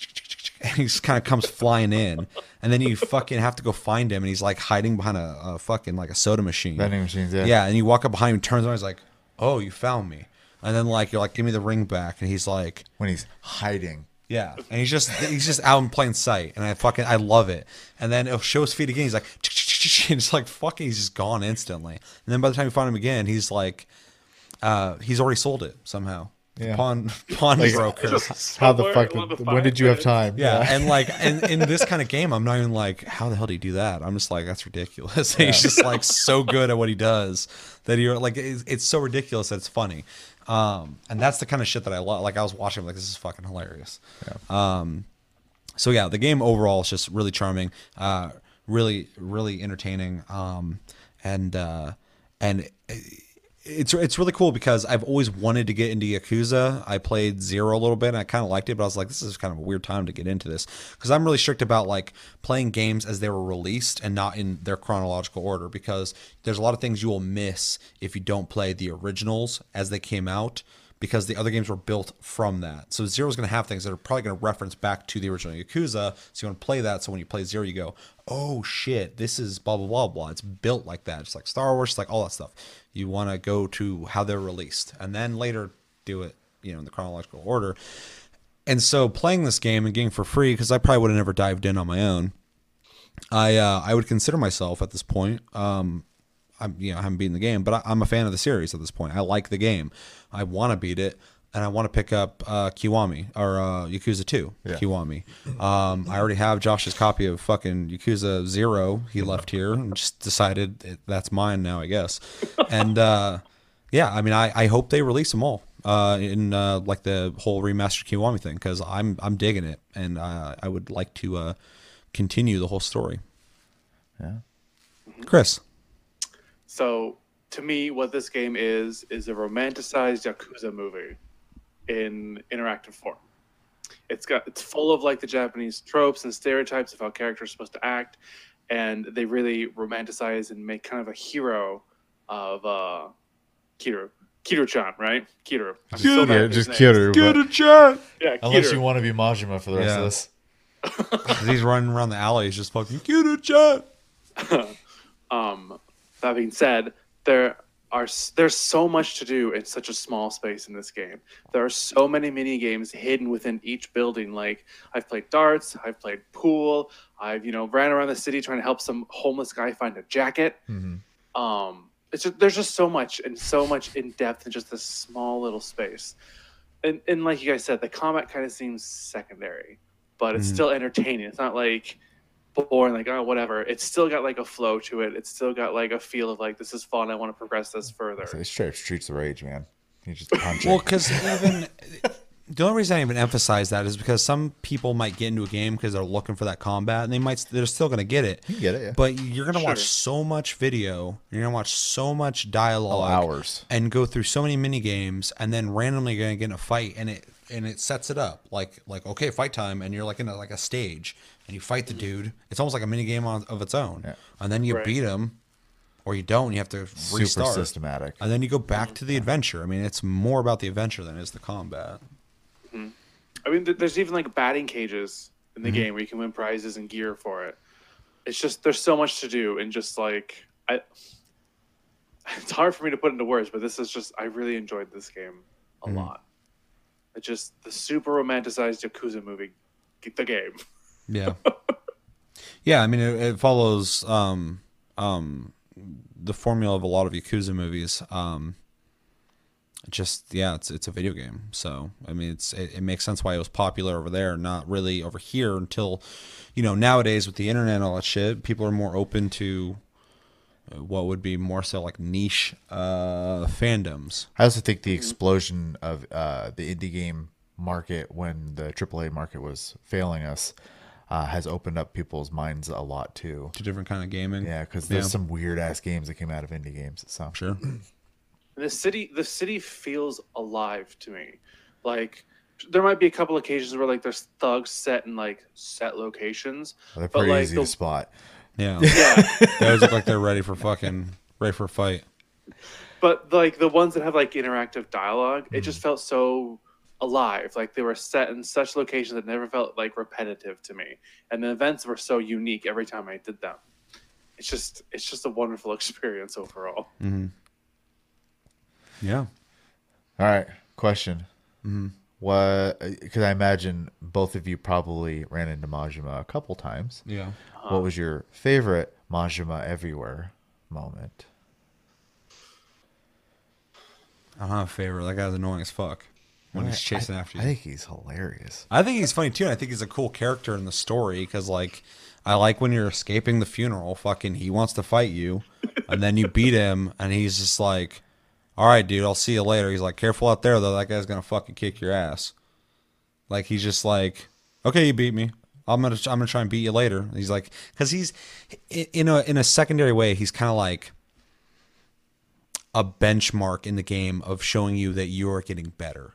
(laughs) and he just kind of comes flying in, and then you fucking have to go find him, and he's like hiding behind a, a fucking like a soda machine. Vending machines, yeah. Yeah, and you walk up behind him, turns around, he's like, "Oh, you found me," and then like you're like, "Give me the ring back," and he's like, When he's hiding. yeah, and he's just he's just out in plain sight, and I fucking I love it. And then it'll show his feet again. He's like, (laughs) and it's like fucking, he's just gone instantly. And then by the time you find him again, he's like, uh, he's already sold it somehow. Yeah. pawn (laughs) pawn Like, broker. (laughs) How the fuck? Did, the when did you have time? Yeah, and like, (laughs) and in this kind of game, I'm not even like, how the hell do you do that? I'm just like, that's ridiculous. he's just like so good at what he does that you're like, it's, it's so ridiculous that it's funny. Um, and that's the kind of shit that I love. Like, I was watching, like, this is fucking hilarious. Um, so yeah, the game overall is just really charming, uh, really, really entertaining, um, and uh, and it's it's really cool because I've always wanted to get into Yakuza. I played Zero a little bit and I kind of liked it, but I was like, this is kind of a weird time to get into this because I'm really strict about like playing games as they were released and not in their chronological order because there's a lot of things you will miss if you don't play the originals as they came out because the other games were built from that. So Zero's going to have things that are probably going to reference back to the original Yakuza. So you want to play that. So when you play Zero, you go, oh shit, this is blah, blah, blah, blah. It's built like that. It's like Star Wars, it's like all that stuff. You want to go to how they're released and then later do it, you know, in the chronological order. And so playing this game and getting for free, because I probably would have never dived in on my own. I uh, I would consider myself at this point. Um, I'm you know I haven't beaten the game, but I, I'm a fan of the series at this point. I like the game. I want to beat it, and I want to pick up uh, Kiwami or uh, Yakuza Two. Yeah. Kiwami. Um, I already have Josh's copy of fucking Yakuza Zero. He left here and just decided it, that's mine now, I guess. And uh, yeah, I mean, I, I hope they release them all uh, in uh, like the whole remastered Kiwami thing because I'm I'm digging it, and uh, I would like to uh, continue the whole story. Yeah. Chris. So to me, what this game is is a romanticized Yakuza movie in interactive form. It's got it's full of like the Japanese tropes and stereotypes of how characters are supposed to act, and they really romanticize and make kind of a hero of uh, Kiryu. Kiryu-chan, right? Kiryu. I'm so Yeah, just names. Kiryu. but- a chat. Yeah, Unless Kiryu. you want to be Majima for the rest Yeah. of this. (laughs) He's running around the alley. He's just fucking get a chat. Um, that being said, there are there's so much to do in such a small space in this game. There are so many mini games hidden within each building. Like I've played darts, I've played pool, I've you know ran around the city trying to help some homeless guy find a jacket. Mm-hmm. Um, it's just, there's just so much and so much in depth in just this small little space. And and like you guys said, the combat kind of seems secondary, but it's Mhm. still entertaining. It's not like boring, like oh whatever. It's still got like a flow to it. It's still got like a feel of like this is fun. I want to progress this further. So it's straight streets of rage, man. You just (laughs) punch Well, because even (laughs) the only reason I even emphasize that is because some people might get into a game because they're looking for that combat, and they might they're still gonna get it. You get it, yeah. But you're gonna watch so much video. You're gonna watch so much dialogue. Oh, hours. and go through so many mini games and then randomly gonna get in a fight and it and it sets it up like like okay fight time and you're like in a, like a stage and you fight the dude it's almost like a mini game on, of its own Yeah. and then you Right. beat him or you don't you have to restart. Super restart systematic. and then you go back to the adventure i mean it's more about the adventure than it is the combat I mean, there's even like batting cages in the Mm-hmm. game where you can win prizes and gear for it. It's just there's so much to do, and just like I, (laughs) it's hard for me to put into words, but this is just I really enjoyed this game a Mm-hmm. lot. It's just the super romanticized Yakuza movie, the game. (laughs) yeah. Yeah i mean it, it follows um um the formula of a lot of yakuza movies. Um just yeah it's it's a video game. So i mean it's it, it makes sense why it was popular over there not really over here until you know nowadays with the internet and all that shit people are more open to uh, what would be more so like niche uh fandoms. I also think the explosion of uh, the indie game market when the AAA market was failing us uh, has opened up people's minds a lot too. to different kind of gaming Yeah, because there's some weird ass games that came out of indie games. So sure The city, the city feels alive to me. Like there might be a couple occasions where like there's thugs set in like set locations, they're but, pretty like, easy the- to spot. yeah (laughs) yeah. they always look like they're ready for fucking ready for a fight but like the ones that have like interactive dialogue it just felt so alive like they were set in such locations that never felt like repetitive to me and the events were so unique every time i did them it's just it's just a wonderful (laughs) experience overall mm-hmm. yeah All right, question. Mm-hmm. What? Because I imagine both of you probably ran into Majima a couple times. yeah What was your favorite Majima everywhere moment? I don't have a favorite. That guy's annoying as fuck when he's chasing I, after you. I think he's hilarious. I think he's funny too. And I think he's a cool character in the story because, like, I like when you're escaping the funeral. Fucking, he wants to fight you, and then you beat him, and he's just like, "All right, dude, I'll see you later." He's like, "Careful out there, though. That guy's gonna fucking kick your ass." Like he's just like, "Okay, you beat me. I'm gonna I'm gonna try and beat you later." And he's like, because he's in a in a secondary way, he's kind of like a benchmark in the game of showing you that you're getting better.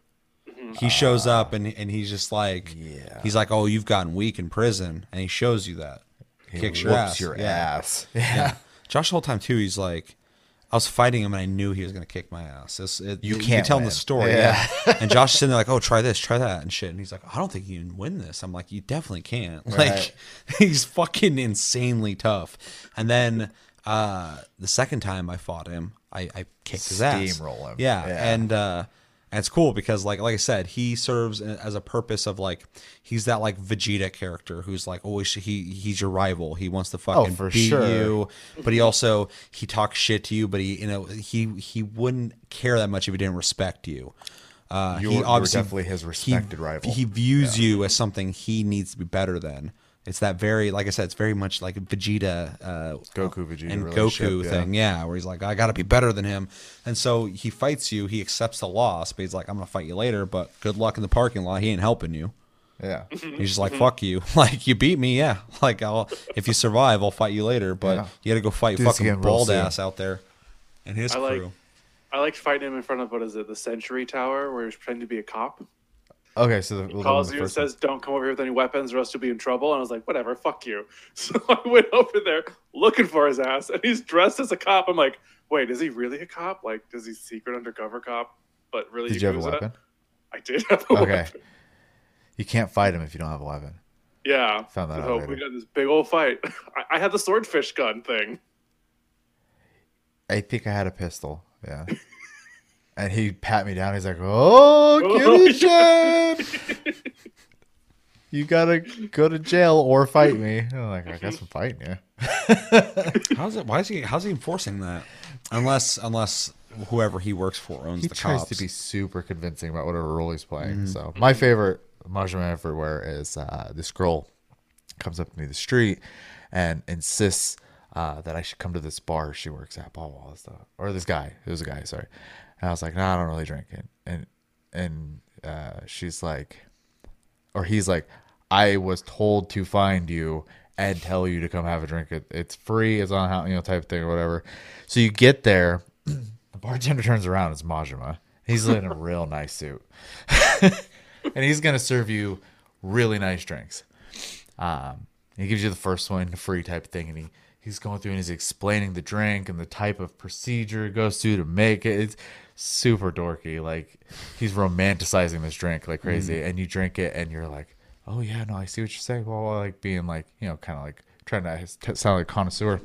He shows up and and he's just like, Yeah. he's like, oh, you've gotten weak in prison, and he shows you that, He kicks your ass, your yeah. ass. (laughs) Yeah. Josh the whole time too, he's like, I was fighting him and I knew he was gonna kick my ass. It's, it, You you can't tell him the story, Yeah. yeah. (laughs) and Josh sitting there like, "Oh, try this, try that," and shit. And he's like, "I don't think you can win this." I'm like, "You definitely can't." (laughs) Right. Like, he's fucking insanely tough. And then uh, the second time I fought him, I, I kicked his ass. Steamroll him. Yeah, Yeah. and uh, and it's cool because like like I said, he serves as a purpose of like he's that like Vegeta character who's like always he he's your rival. He wants to fucking Oh, beat sure. you, but he also he talks shit to you, but he you know he he wouldn't care that much if he didn't respect you. Uh, You he were- you were obviously definitely his he- respected rival. He views you as something he needs to be better than. It's that very, like I said, it's very much like Vegeta, uh, Goku Vegeta and Goku yeah. thing, yeah, where he's like, I got to be better than him, and so he fights you. He accepts the loss, but he's like, I'm gonna fight you later, but good luck in the parking lot. He ain't helping you. Yeah. (laughs) He's just like, fuck you. (laughs) Like you beat me, yeah. (laughs) Like I'll if you survive, I'll fight you later. But Yeah. you got to go fight Do this fucking again real bald soon. ass out there and his I like- crew. I liked fighting him in front of what is it, the Century Tower, where he's pretending to be a cop. Okay, so the, one calls you and first one- says, "Don't come over here with any weapons, or else you'll be in trouble." And I was like, "Whatever, fuck you." (laughs) So I went over there looking for his ass, and he's dressed as a cop. I'm like, "Wait, is he really a cop? Like, does he secret undercover cop? But really, Did you have a Yakuza?" weapon? I did have a Okay. weapon. You can't fight him if you don't have a weapon. Yeah, Found that out later. we got this big old fight. (laughs) I, I had the swordfish gun thing. I think I had a pistol. Yeah. (laughs) and he pat me down. He's like, "Oh, (laughs) Oh, kitty (laughs) you gotta go to jail or fight me." I'm like, "I guess I'm fighting you." (laughs) How's it? Why is he? How's he enforcing that? Unless unless whoever he works for owns He the tries cops. to be super convincing about whatever role he's playing. Mm-hmm. So my favorite Majima everywhere is uh, this girl comes up to me the street and insists uh, that I should come to this bar she works at, blah blah blah stuff. Or this guy, it was a guy, sorry. And I was like, no, I don't really drink it. And and uh, she's like, or he's like, I was told to find you and tell you to come have a drink. It, it's free. It's on how you know type of thing or whatever. So you get there. (clears throat) The bartender turns around. It's Majima. He's in a real (laughs) nice suit, (laughs) and he's gonna serve you really nice drinks. Um, he gives you the first one, free type thing, and he he's going through and he's explaining the drink and the type of procedure it goes through to make it. It's super dorky. Like he's romanticizing this drink like mm-hmm. crazy, and you drink it and you're like, oh yeah, no, I see what you're saying. Well, like being like you know, kind of like trying to sound like a connoisseur.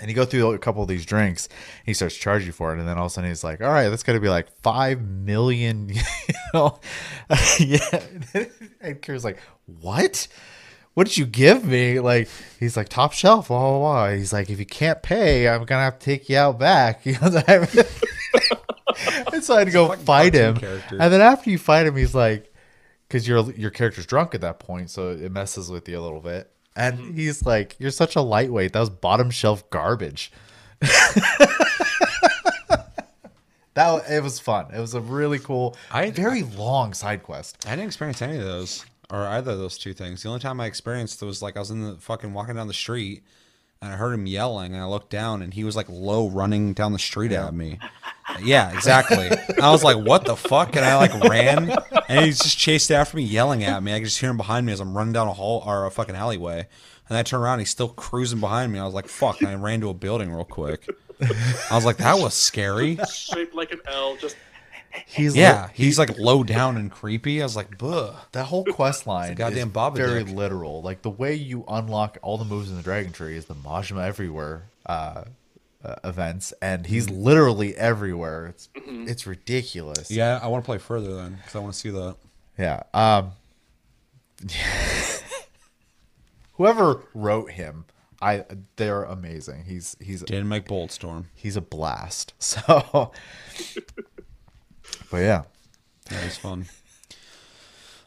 And you go through a couple of these drinks, he starts charging you for it, and then all of a sudden he's like, "All right, that's going to be like five million, (laughs) you know?" (laughs) yeah. And Kiryu's like, "What? What did you give me?" Like he's like, "Top shelf." Blah blah blah. He's like, "If you can't pay, I'm gonna have to take you out back." (laughs) You know what I mean? (laughs) and so I had to go fight him, character. and then after you fight him, he's like, because your your character's drunk at that point, so it messes with you a little bit. And mm-hmm. he's like, "You're such a lightweight. That was bottom shelf garbage." (laughs) that it was fun. It was a really cool, I- very long side quest. I didn't experience any of those or either of those two things. The only time I experienced it was like I was in the fucking walking down the street and I heard him yelling and I looked down and he was like low running down the street at me. Yeah, exactly. I was like, "What the fuck?" And I like ran and he just chased after me, yelling at me. I could just hear him behind me as I'm running down a hall or a fucking alleyway. And I turned around, he's still cruising behind me. I was like, "Fuck!" And I ran to a building real quick. I was like, "That was scary." Shaped like an L, just He's Yeah, he's like low down and creepy. I was like, "Buh." that whole quest line goddamn is Babadook. very literal. Like the way you unlock all the moves in the Dragon Tree is the Majima Everywhere uh, uh, events, and he's literally everywhere. It's it's ridiculous. Yeah, I want to play further then because I want to see that. Yeah. Um (laughs) Whoever wrote him, I they're amazing. He's he's Didn't make Bulletstorm. he's a blast. (laughs) So But yeah. That was fun.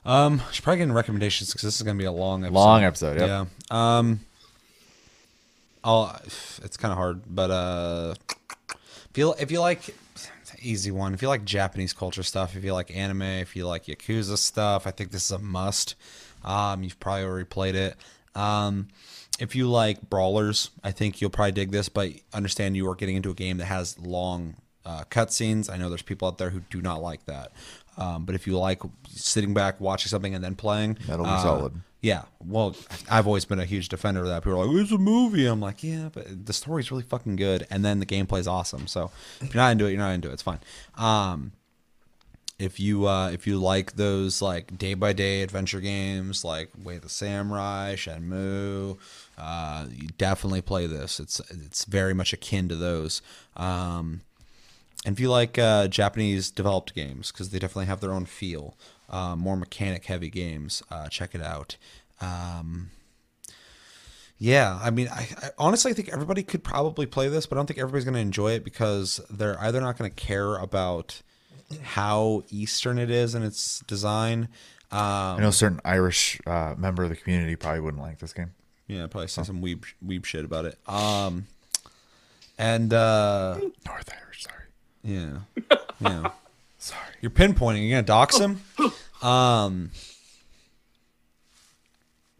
Um, should probably get into recommendations because this is gonna be a long episode. Long episode, yep. Yeah. Um, I'll. It's kind of hard, but uh, if you if you like, easy one. If you like Japanese culture stuff, if you like anime, if you like Yakuza stuff, I think this is a must. Um, you've probably already played it. Um, if you like brawlers, I think you'll probably dig this. But understand you are getting into a game that has long uh, cutscenes. I know there's people out there who do not like that. Um, but if you like sitting back, watching something, and then playing, That'll be uh, solid. Yeah. Well, I've always been a huge defender of that. People are like, it's a movie. I'm like, yeah, but the story's really fucking good. And then the gameplay's awesome. So if you're not into it, you're not into it. It's fine. Um, if you uh, if you like those like day by day adventure games like Way of the Samurai, Shenmue, uh, you definitely play this. It's it's very much akin to those. Um, and if you like uh, Japanese developed games, because they definitely have their own feel, uh, more mechanic heavy games, uh, check it out. Um, yeah, I mean, I, I honestly think everybody could probably play this, but I don't think everybody's going to enjoy it because they're either not going to care about how Eastern it is in its design. Um, I know a certain Irish uh, member of the community probably wouldn't like this game. yeah, probably say some weeb weeb shit about it. Um, and uh, North Irish, sorry. Yeah, (laughs) yeah. Sorry. You're pinpointing. You're gonna dox him. (gasps) Um.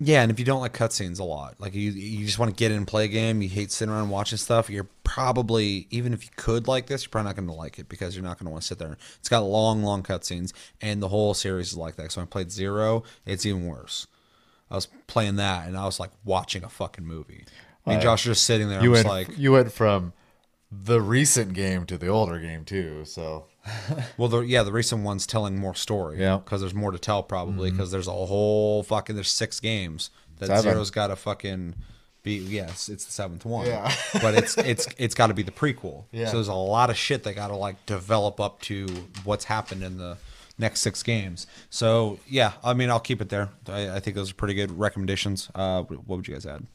Yeah, and if you don't like cutscenes a lot, like you you just want to get in and play a game, you hate sitting around watching stuff, you're probably even if you could like this, you're probably not going to like it because you're not going to want to sit there. It's got long, long cutscenes, and the whole series is like that. So when I played Zero, it's even worse. I was playing that, and I was like watching a fucking movie. Me and Josh are just sitting there. You I was went, like, you went from the recent game to the older game too. So (laughs) Well, the, yeah, the recent one's telling more story. Yeah. Mm-hmm. because there's more to tell probably because there's a whole fucking there's six games that Seven. Zero's got to fucking be. Yes, it's the seventh one. Yeah. (laughs) but it's it's it's got to be the prequel. Yeah. So there's a lot of shit they got to like develop up to what's happened in the next six games. So yeah, I mean I'll keep it there. I, I think those are pretty good recommendations. Uh, what would you guys add?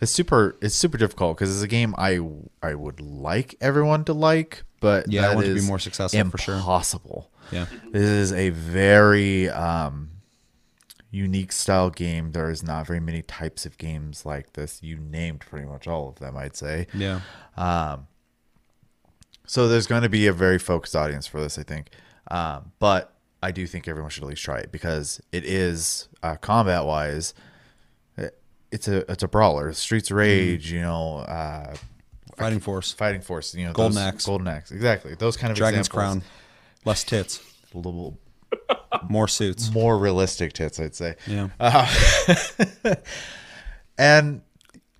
It's super it's super difficult because it's a game I I would like everyone to like, but Yeah, I want to be more successful for sure. Impossible. Yeah. This is a very um, unique style game. There is not very many types of games like this. You named pretty much all of them, I'd say. Yeah. Um, So there's going to be a very focused audience for this, I think. Um, but I do think everyone should at least try it because it is uh, combat wise. It's a it's a brawler. Streets of Rage, you know, uh, Fighting Force, Fighting Force, you know, Golden those- Axe. Golden Axe, exactly. Those kind of Dragon's examples. Crown, less tits, a little (laughs) more suits. more realistic tits, I'd say. Yeah. (laughs) and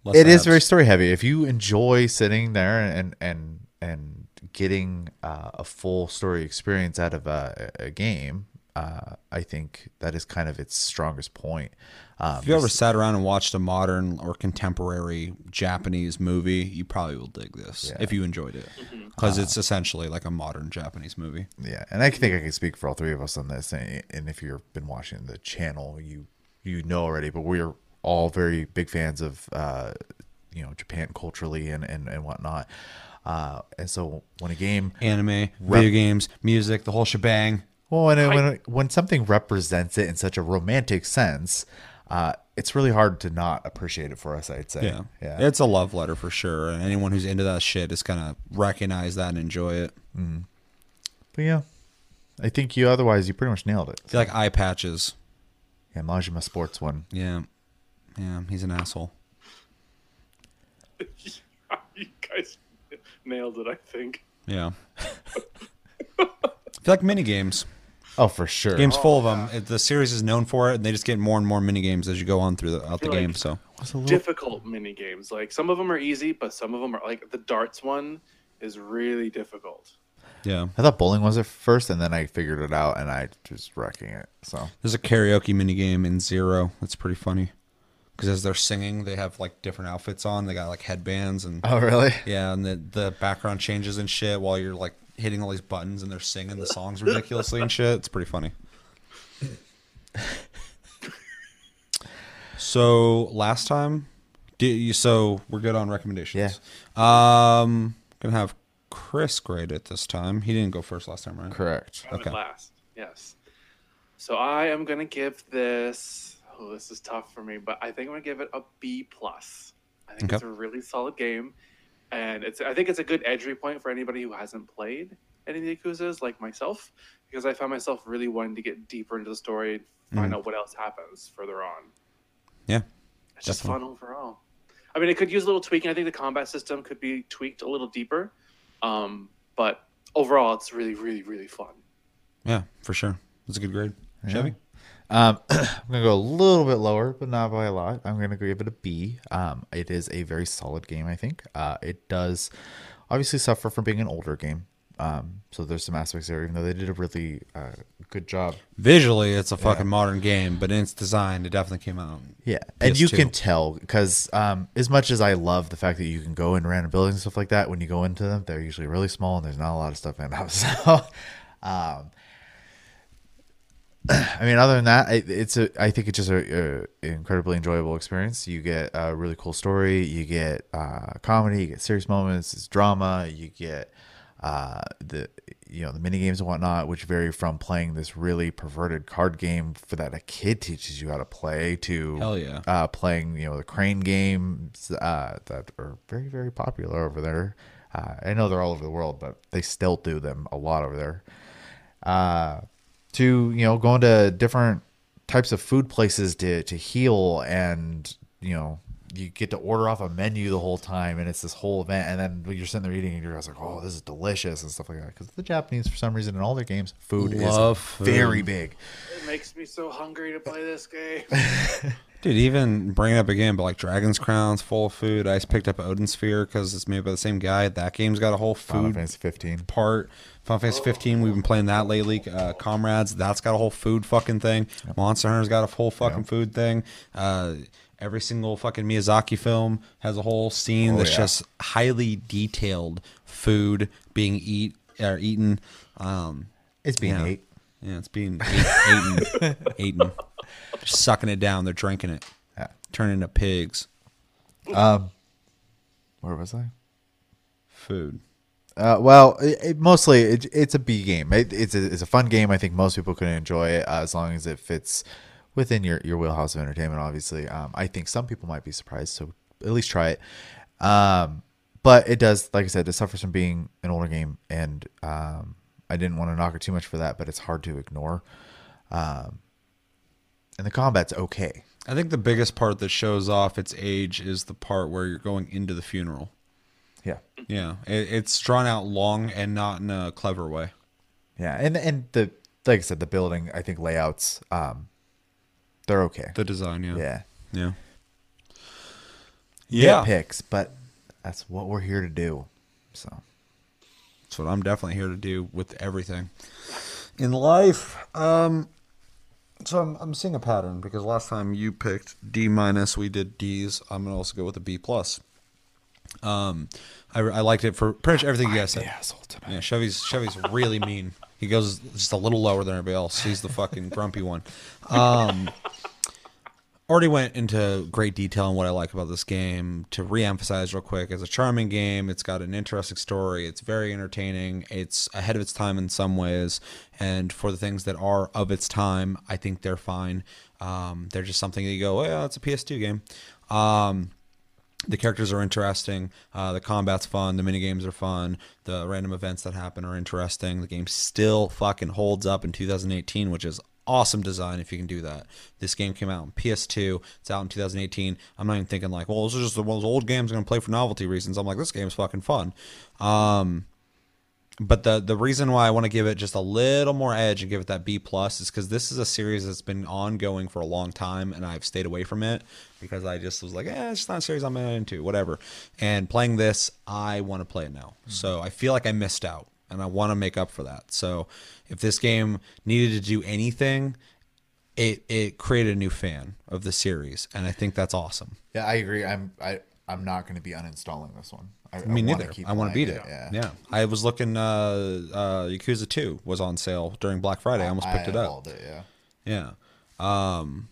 Less it is abs. very story heavy. If you enjoy sitting there and and and getting uh, a full story experience out of a, a game, uh, I think that is kind of its strongest point. Um, If you ever sat around and watched a modern or contemporary Japanese movie, you probably will dig this if you enjoyed it, because it's essentially like a modern Japanese movie. yeah, and I think I can speak for all three of us on this. And, and if you've been watching the channel, you you know already. But we're all very big fans of uh, you know Japan culturally and and and whatnot. Uh, and so when a game Anime, video games, music, the whole shebang. Well, when, when when something represents it in such a romantic sense, uh, it's really hard to not appreciate it for us. I'd say. Yeah. yeah. it's a love letter for sure. And anyone who's into that shit is gonna recognize that and enjoy it. but yeah, I think you otherwise you pretty much nailed it. I feel like eye patches. Yeah, Majima Sports one. Yeah, yeah, he's an asshole. (laughs) you guys nailed it, I think. Yeah. (laughs) I feel like mini games. Oh, for sure. Games full of oh, them. It- The series is known for it, and they just get more and more mini games as you go on throughout the, the like- game. So Difficult mini games. Like some of them are easy, but some of them are like the darts one is really difficult. yeah, I thought bowling was at first, and then I figured it out, and I just wrecking it. So there's a karaoke mini game in Zero that's pretty funny because as they're singing, they have like different outfits on. They got like headbands and oh really? yeah, and the the background changes and shit while you're like hitting all these buttons and they're singing the songs ridiculously and shit. It's pretty funny. So last time, did you? So we're good on recommendations. Yeah. Um, gonna have Chris grade it this time. He didn't go first last time, right? Correct. I Okay. last. Yes. So I am gonna give this. Oh, this is tough for me, but I think I'm gonna give it a B plus. I think Okay. it's a really solid game, and it's. I think it's a good entry point for anybody who hasn't played any of the Yakuza's like myself, because I found myself really wanting to get deeper into the story, and find out what else happens further on. Yeah. It's just Definitely. fun overall. I mean, it could use a little tweaking. I think the combat system could be tweaked a little deeper. Um, but overall, it's really, really, really fun. Yeah, for sure. It's a good grade. Chevy. Um, (clears throat) I'm gonna go a little bit lower, but not by a lot. I'm gonna give it a B. Um, it is a very solid game. I think. Uh, it does obviously suffer from being an older game. Um, so there's some aspects there, even though they did a really uh, good job. Visually, it's a fucking modern game, but in its design, it definitely came out. Yeah, and you PS2. can tell because um, as much as I love the fact that you can go in random buildings and stuff like that, when you go into them, they're usually really small and there's not a lot of stuff in them. (laughs) So, um, (clears throat) I mean, other than that, it, it's a. I think it's just a, a incredibly enjoyable experience. You get a really cool story. You get uh, comedy. You get serious moments. It's drama. You get uh, the you know the mini games and whatnot, which vary from playing this really perverted card game for that a kid teaches you how to play to Hell yeah. uh, playing you know the crane games uh, that are very very popular over there. Uh, I know they're all over the world, but they still do them a lot over there. To you know going to different types of food places to to heal and you know you get to order off a menu the whole time and it's this whole event and then you're sitting there eating and you're just like oh this is delicious and stuff like that because the japanese for some reason in all their games food Love is food. very big It makes me so hungry to play this game. (laughs) Dude, even bringing up again, but like Dragon's Crown's full of food. I just picked up Odin Sphere because it's made by the same guy. That game's got a whole food Final food Fantasy 15 part. Final Fantasy 15, we've been playing that lately. Uh, Comrades, that's got a whole food fucking thing. Monster Hunter's got a whole fucking food thing. Uh, every single fucking Miyazaki film has a whole scene Oh, that's yeah. just highly detailed food being eat or eaten. Um, it's being Yeah. ate yeah, it's being ate, eaten, (laughs) eaten, sucking it down. They're drinking it, yeah turning into pigs. Um, where was i Food. Uh, well, it, it, mostly it, it's a B game. It, it's a it's a fun game. I think most people can enjoy it uh, as long as it fits within your, your wheelhouse of entertainment. Obviously, um, I think some people might be surprised, so at least try it. Um, but it does, like I said, it suffers from being an older game, and um, I didn't want to knock it too much for that. But it's hard to ignore. Um, and the combat's okay. I think the biggest part that shows off its age is the part where you're going into the funeral. Yeah, Yeah, it, it's drawn out long and not in a clever way. yeah, and and the like I said, the building, I think layouts, um, they're okay. The design, yeah, yeah. yeah, yeah. picks, but that's what we're here to do. So That's what I'm definitely here to do with everything in life. Um, so I'm I'm seeing a pattern because last time you picked D minus, we did D's. I'm gonna also go with a B plus. Um, I, I liked it for pretty much everything you guys said. asshole tonight. Yeah, Chevy's Chevy's really mean. He goes just a little lower than everybody else. He's the fucking grumpy one. Um, already went into great detail on what I like about this game. To reemphasize real quick, it's a charming game. It's got an interesting story. It's very entertaining. It's ahead of its time in some ways, and for the things that are of its time, I think they're fine. Um, they're just something that you go, oh, yeah, it's a PS2 game. Um, the characters are interesting. Uh, the combat's fun. The mini games are fun. The random events that happen are interesting. The game still fucking holds up in 2018, which is awesome design if you can do that. This game came out on PS2. It's out in 2018. I'm not even thinking like, well, this is just one of those old games I'm gonna play for novelty reasons. I'm like, this game's fucking fun. Um, but the the reason why I want to give it just a little more edge and give it that B plus is because this is a series that's been ongoing for a long time, and I've stayed away from it because I just was like, eh, it's just not a series I'm into, whatever. And playing this, I want to play it now, so I feel like I missed out, and I want to make up for that. So if this game needed to do anything, it it created a new fan of the series, and I think that's awesome. Yeah, I agree. I'm I I'm not going to be uninstalling this one. I, Me I neither. I want to beat it. Yeah. Yeah. I was looking. Uh, uh, Yakuza Two was on sale during Black Friday. I almost picked it up. It, yeah. Yeah. Um.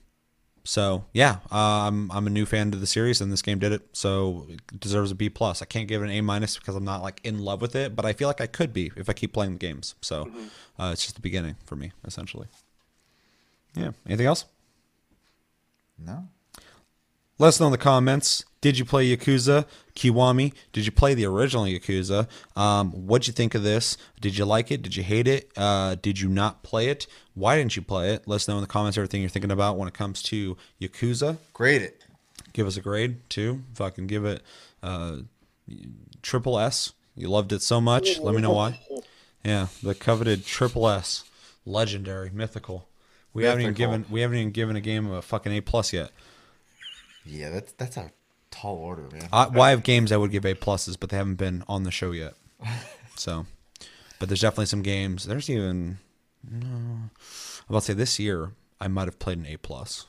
So yeah, uh, I'm I'm a new fan to the series, and this game did it. So it deserves a B plus. I can't give it an A minus because I'm not like in love with it, but I feel like I could be if I keep playing the games. So uh, it's just the beginning for me, essentially. Yeah. Anything else? No. Let us know in the comments. Did you play Yakuza Kiwami? Did you play the original Yakuza? Um, what'd you think of this? Did you like it? Did you hate it? Uh, did you not play it? Why didn't you play it? Let us know in the comments everything you're thinking about when it comes to Yakuza. Grade it. Give us a grade too. Fucking give it uh, triple S. You loved it so much. Let me know why. Yeah, the coveted triple S, legendary, mythical. We haven't even given we haven't even given a game a fucking A plus yet. Yeah, that's that's a tall order, man. I, well, I have games I would give A pluses, but they haven't been on the show yet. (laughs) So, but there's definitely some games. There's even no. I'm about to say this year I might have played an A plus.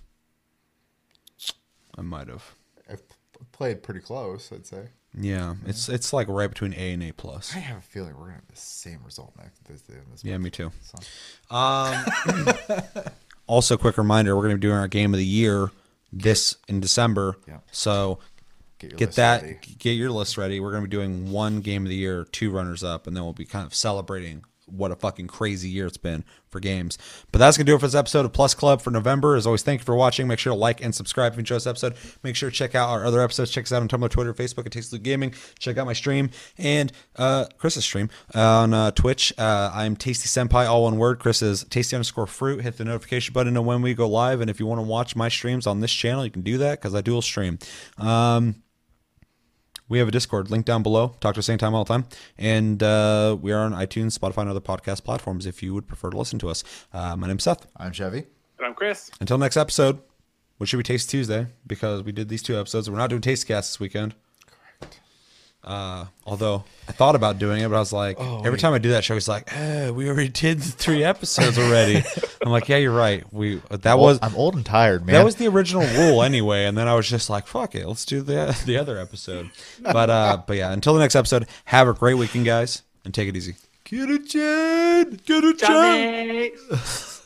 I might have. I've played pretty close, I'd say. Yeah, it's it's like right between A and A plus. I have a feeling we're gonna have the same result next this, this Yeah, me too. so. Um, (laughs) (laughs) also, quick reminder: we're going to be doing our game of the year this in December. Yeah. So Get, get that, ready. get your list ready. We're going to be doing one game of the year, two runners up, and then we'll be kind of celebrating what a fucking crazy year it's been for games. But that's to do it for this episode of Plus Club for November. As always, thank you for watching. Make sure to like and subscribe if you enjoyed this episode. Make sure to check out our other episodes. Check us out on Tumblr, Twitter, Facebook at Tasty Gaming. Check out my stream and uh, Chris's stream uh, on uh, Twitch. Uh, I'm Tasty Senpai, all one word. Chris is Tasty underscore fruit. Hit the notification button to know when we go live. And if you want to watch my streams on this channel, you can do that because I dual stream. Um, we have a Discord link down below. Talk to us anytime, all the time. And uh, we are on iTunes, Spotify, and other podcast platforms if you would prefer to listen to us. Uh, my name's Seth. I'm Chevy. And I'm Chris. Until next episode, what should we Taste Tuesday because we did these two episodes. We're not doing Taste Cast this weekend. Correct. Uh, although I thought about doing it, but I was like, every time I do that show, he's like, eh, "We already did three (laughs) episodes already." I'm like, "Yeah, you're right. We that was I'm old and tired, man. that was the original rule anyway." And then I was just like, "Fuck it, let's do the the other episode." But uh, but yeah, until the next episode, have a great weekend, guys, and take it easy. Get it, Jen. Get it, Jen. Johnny! (laughs)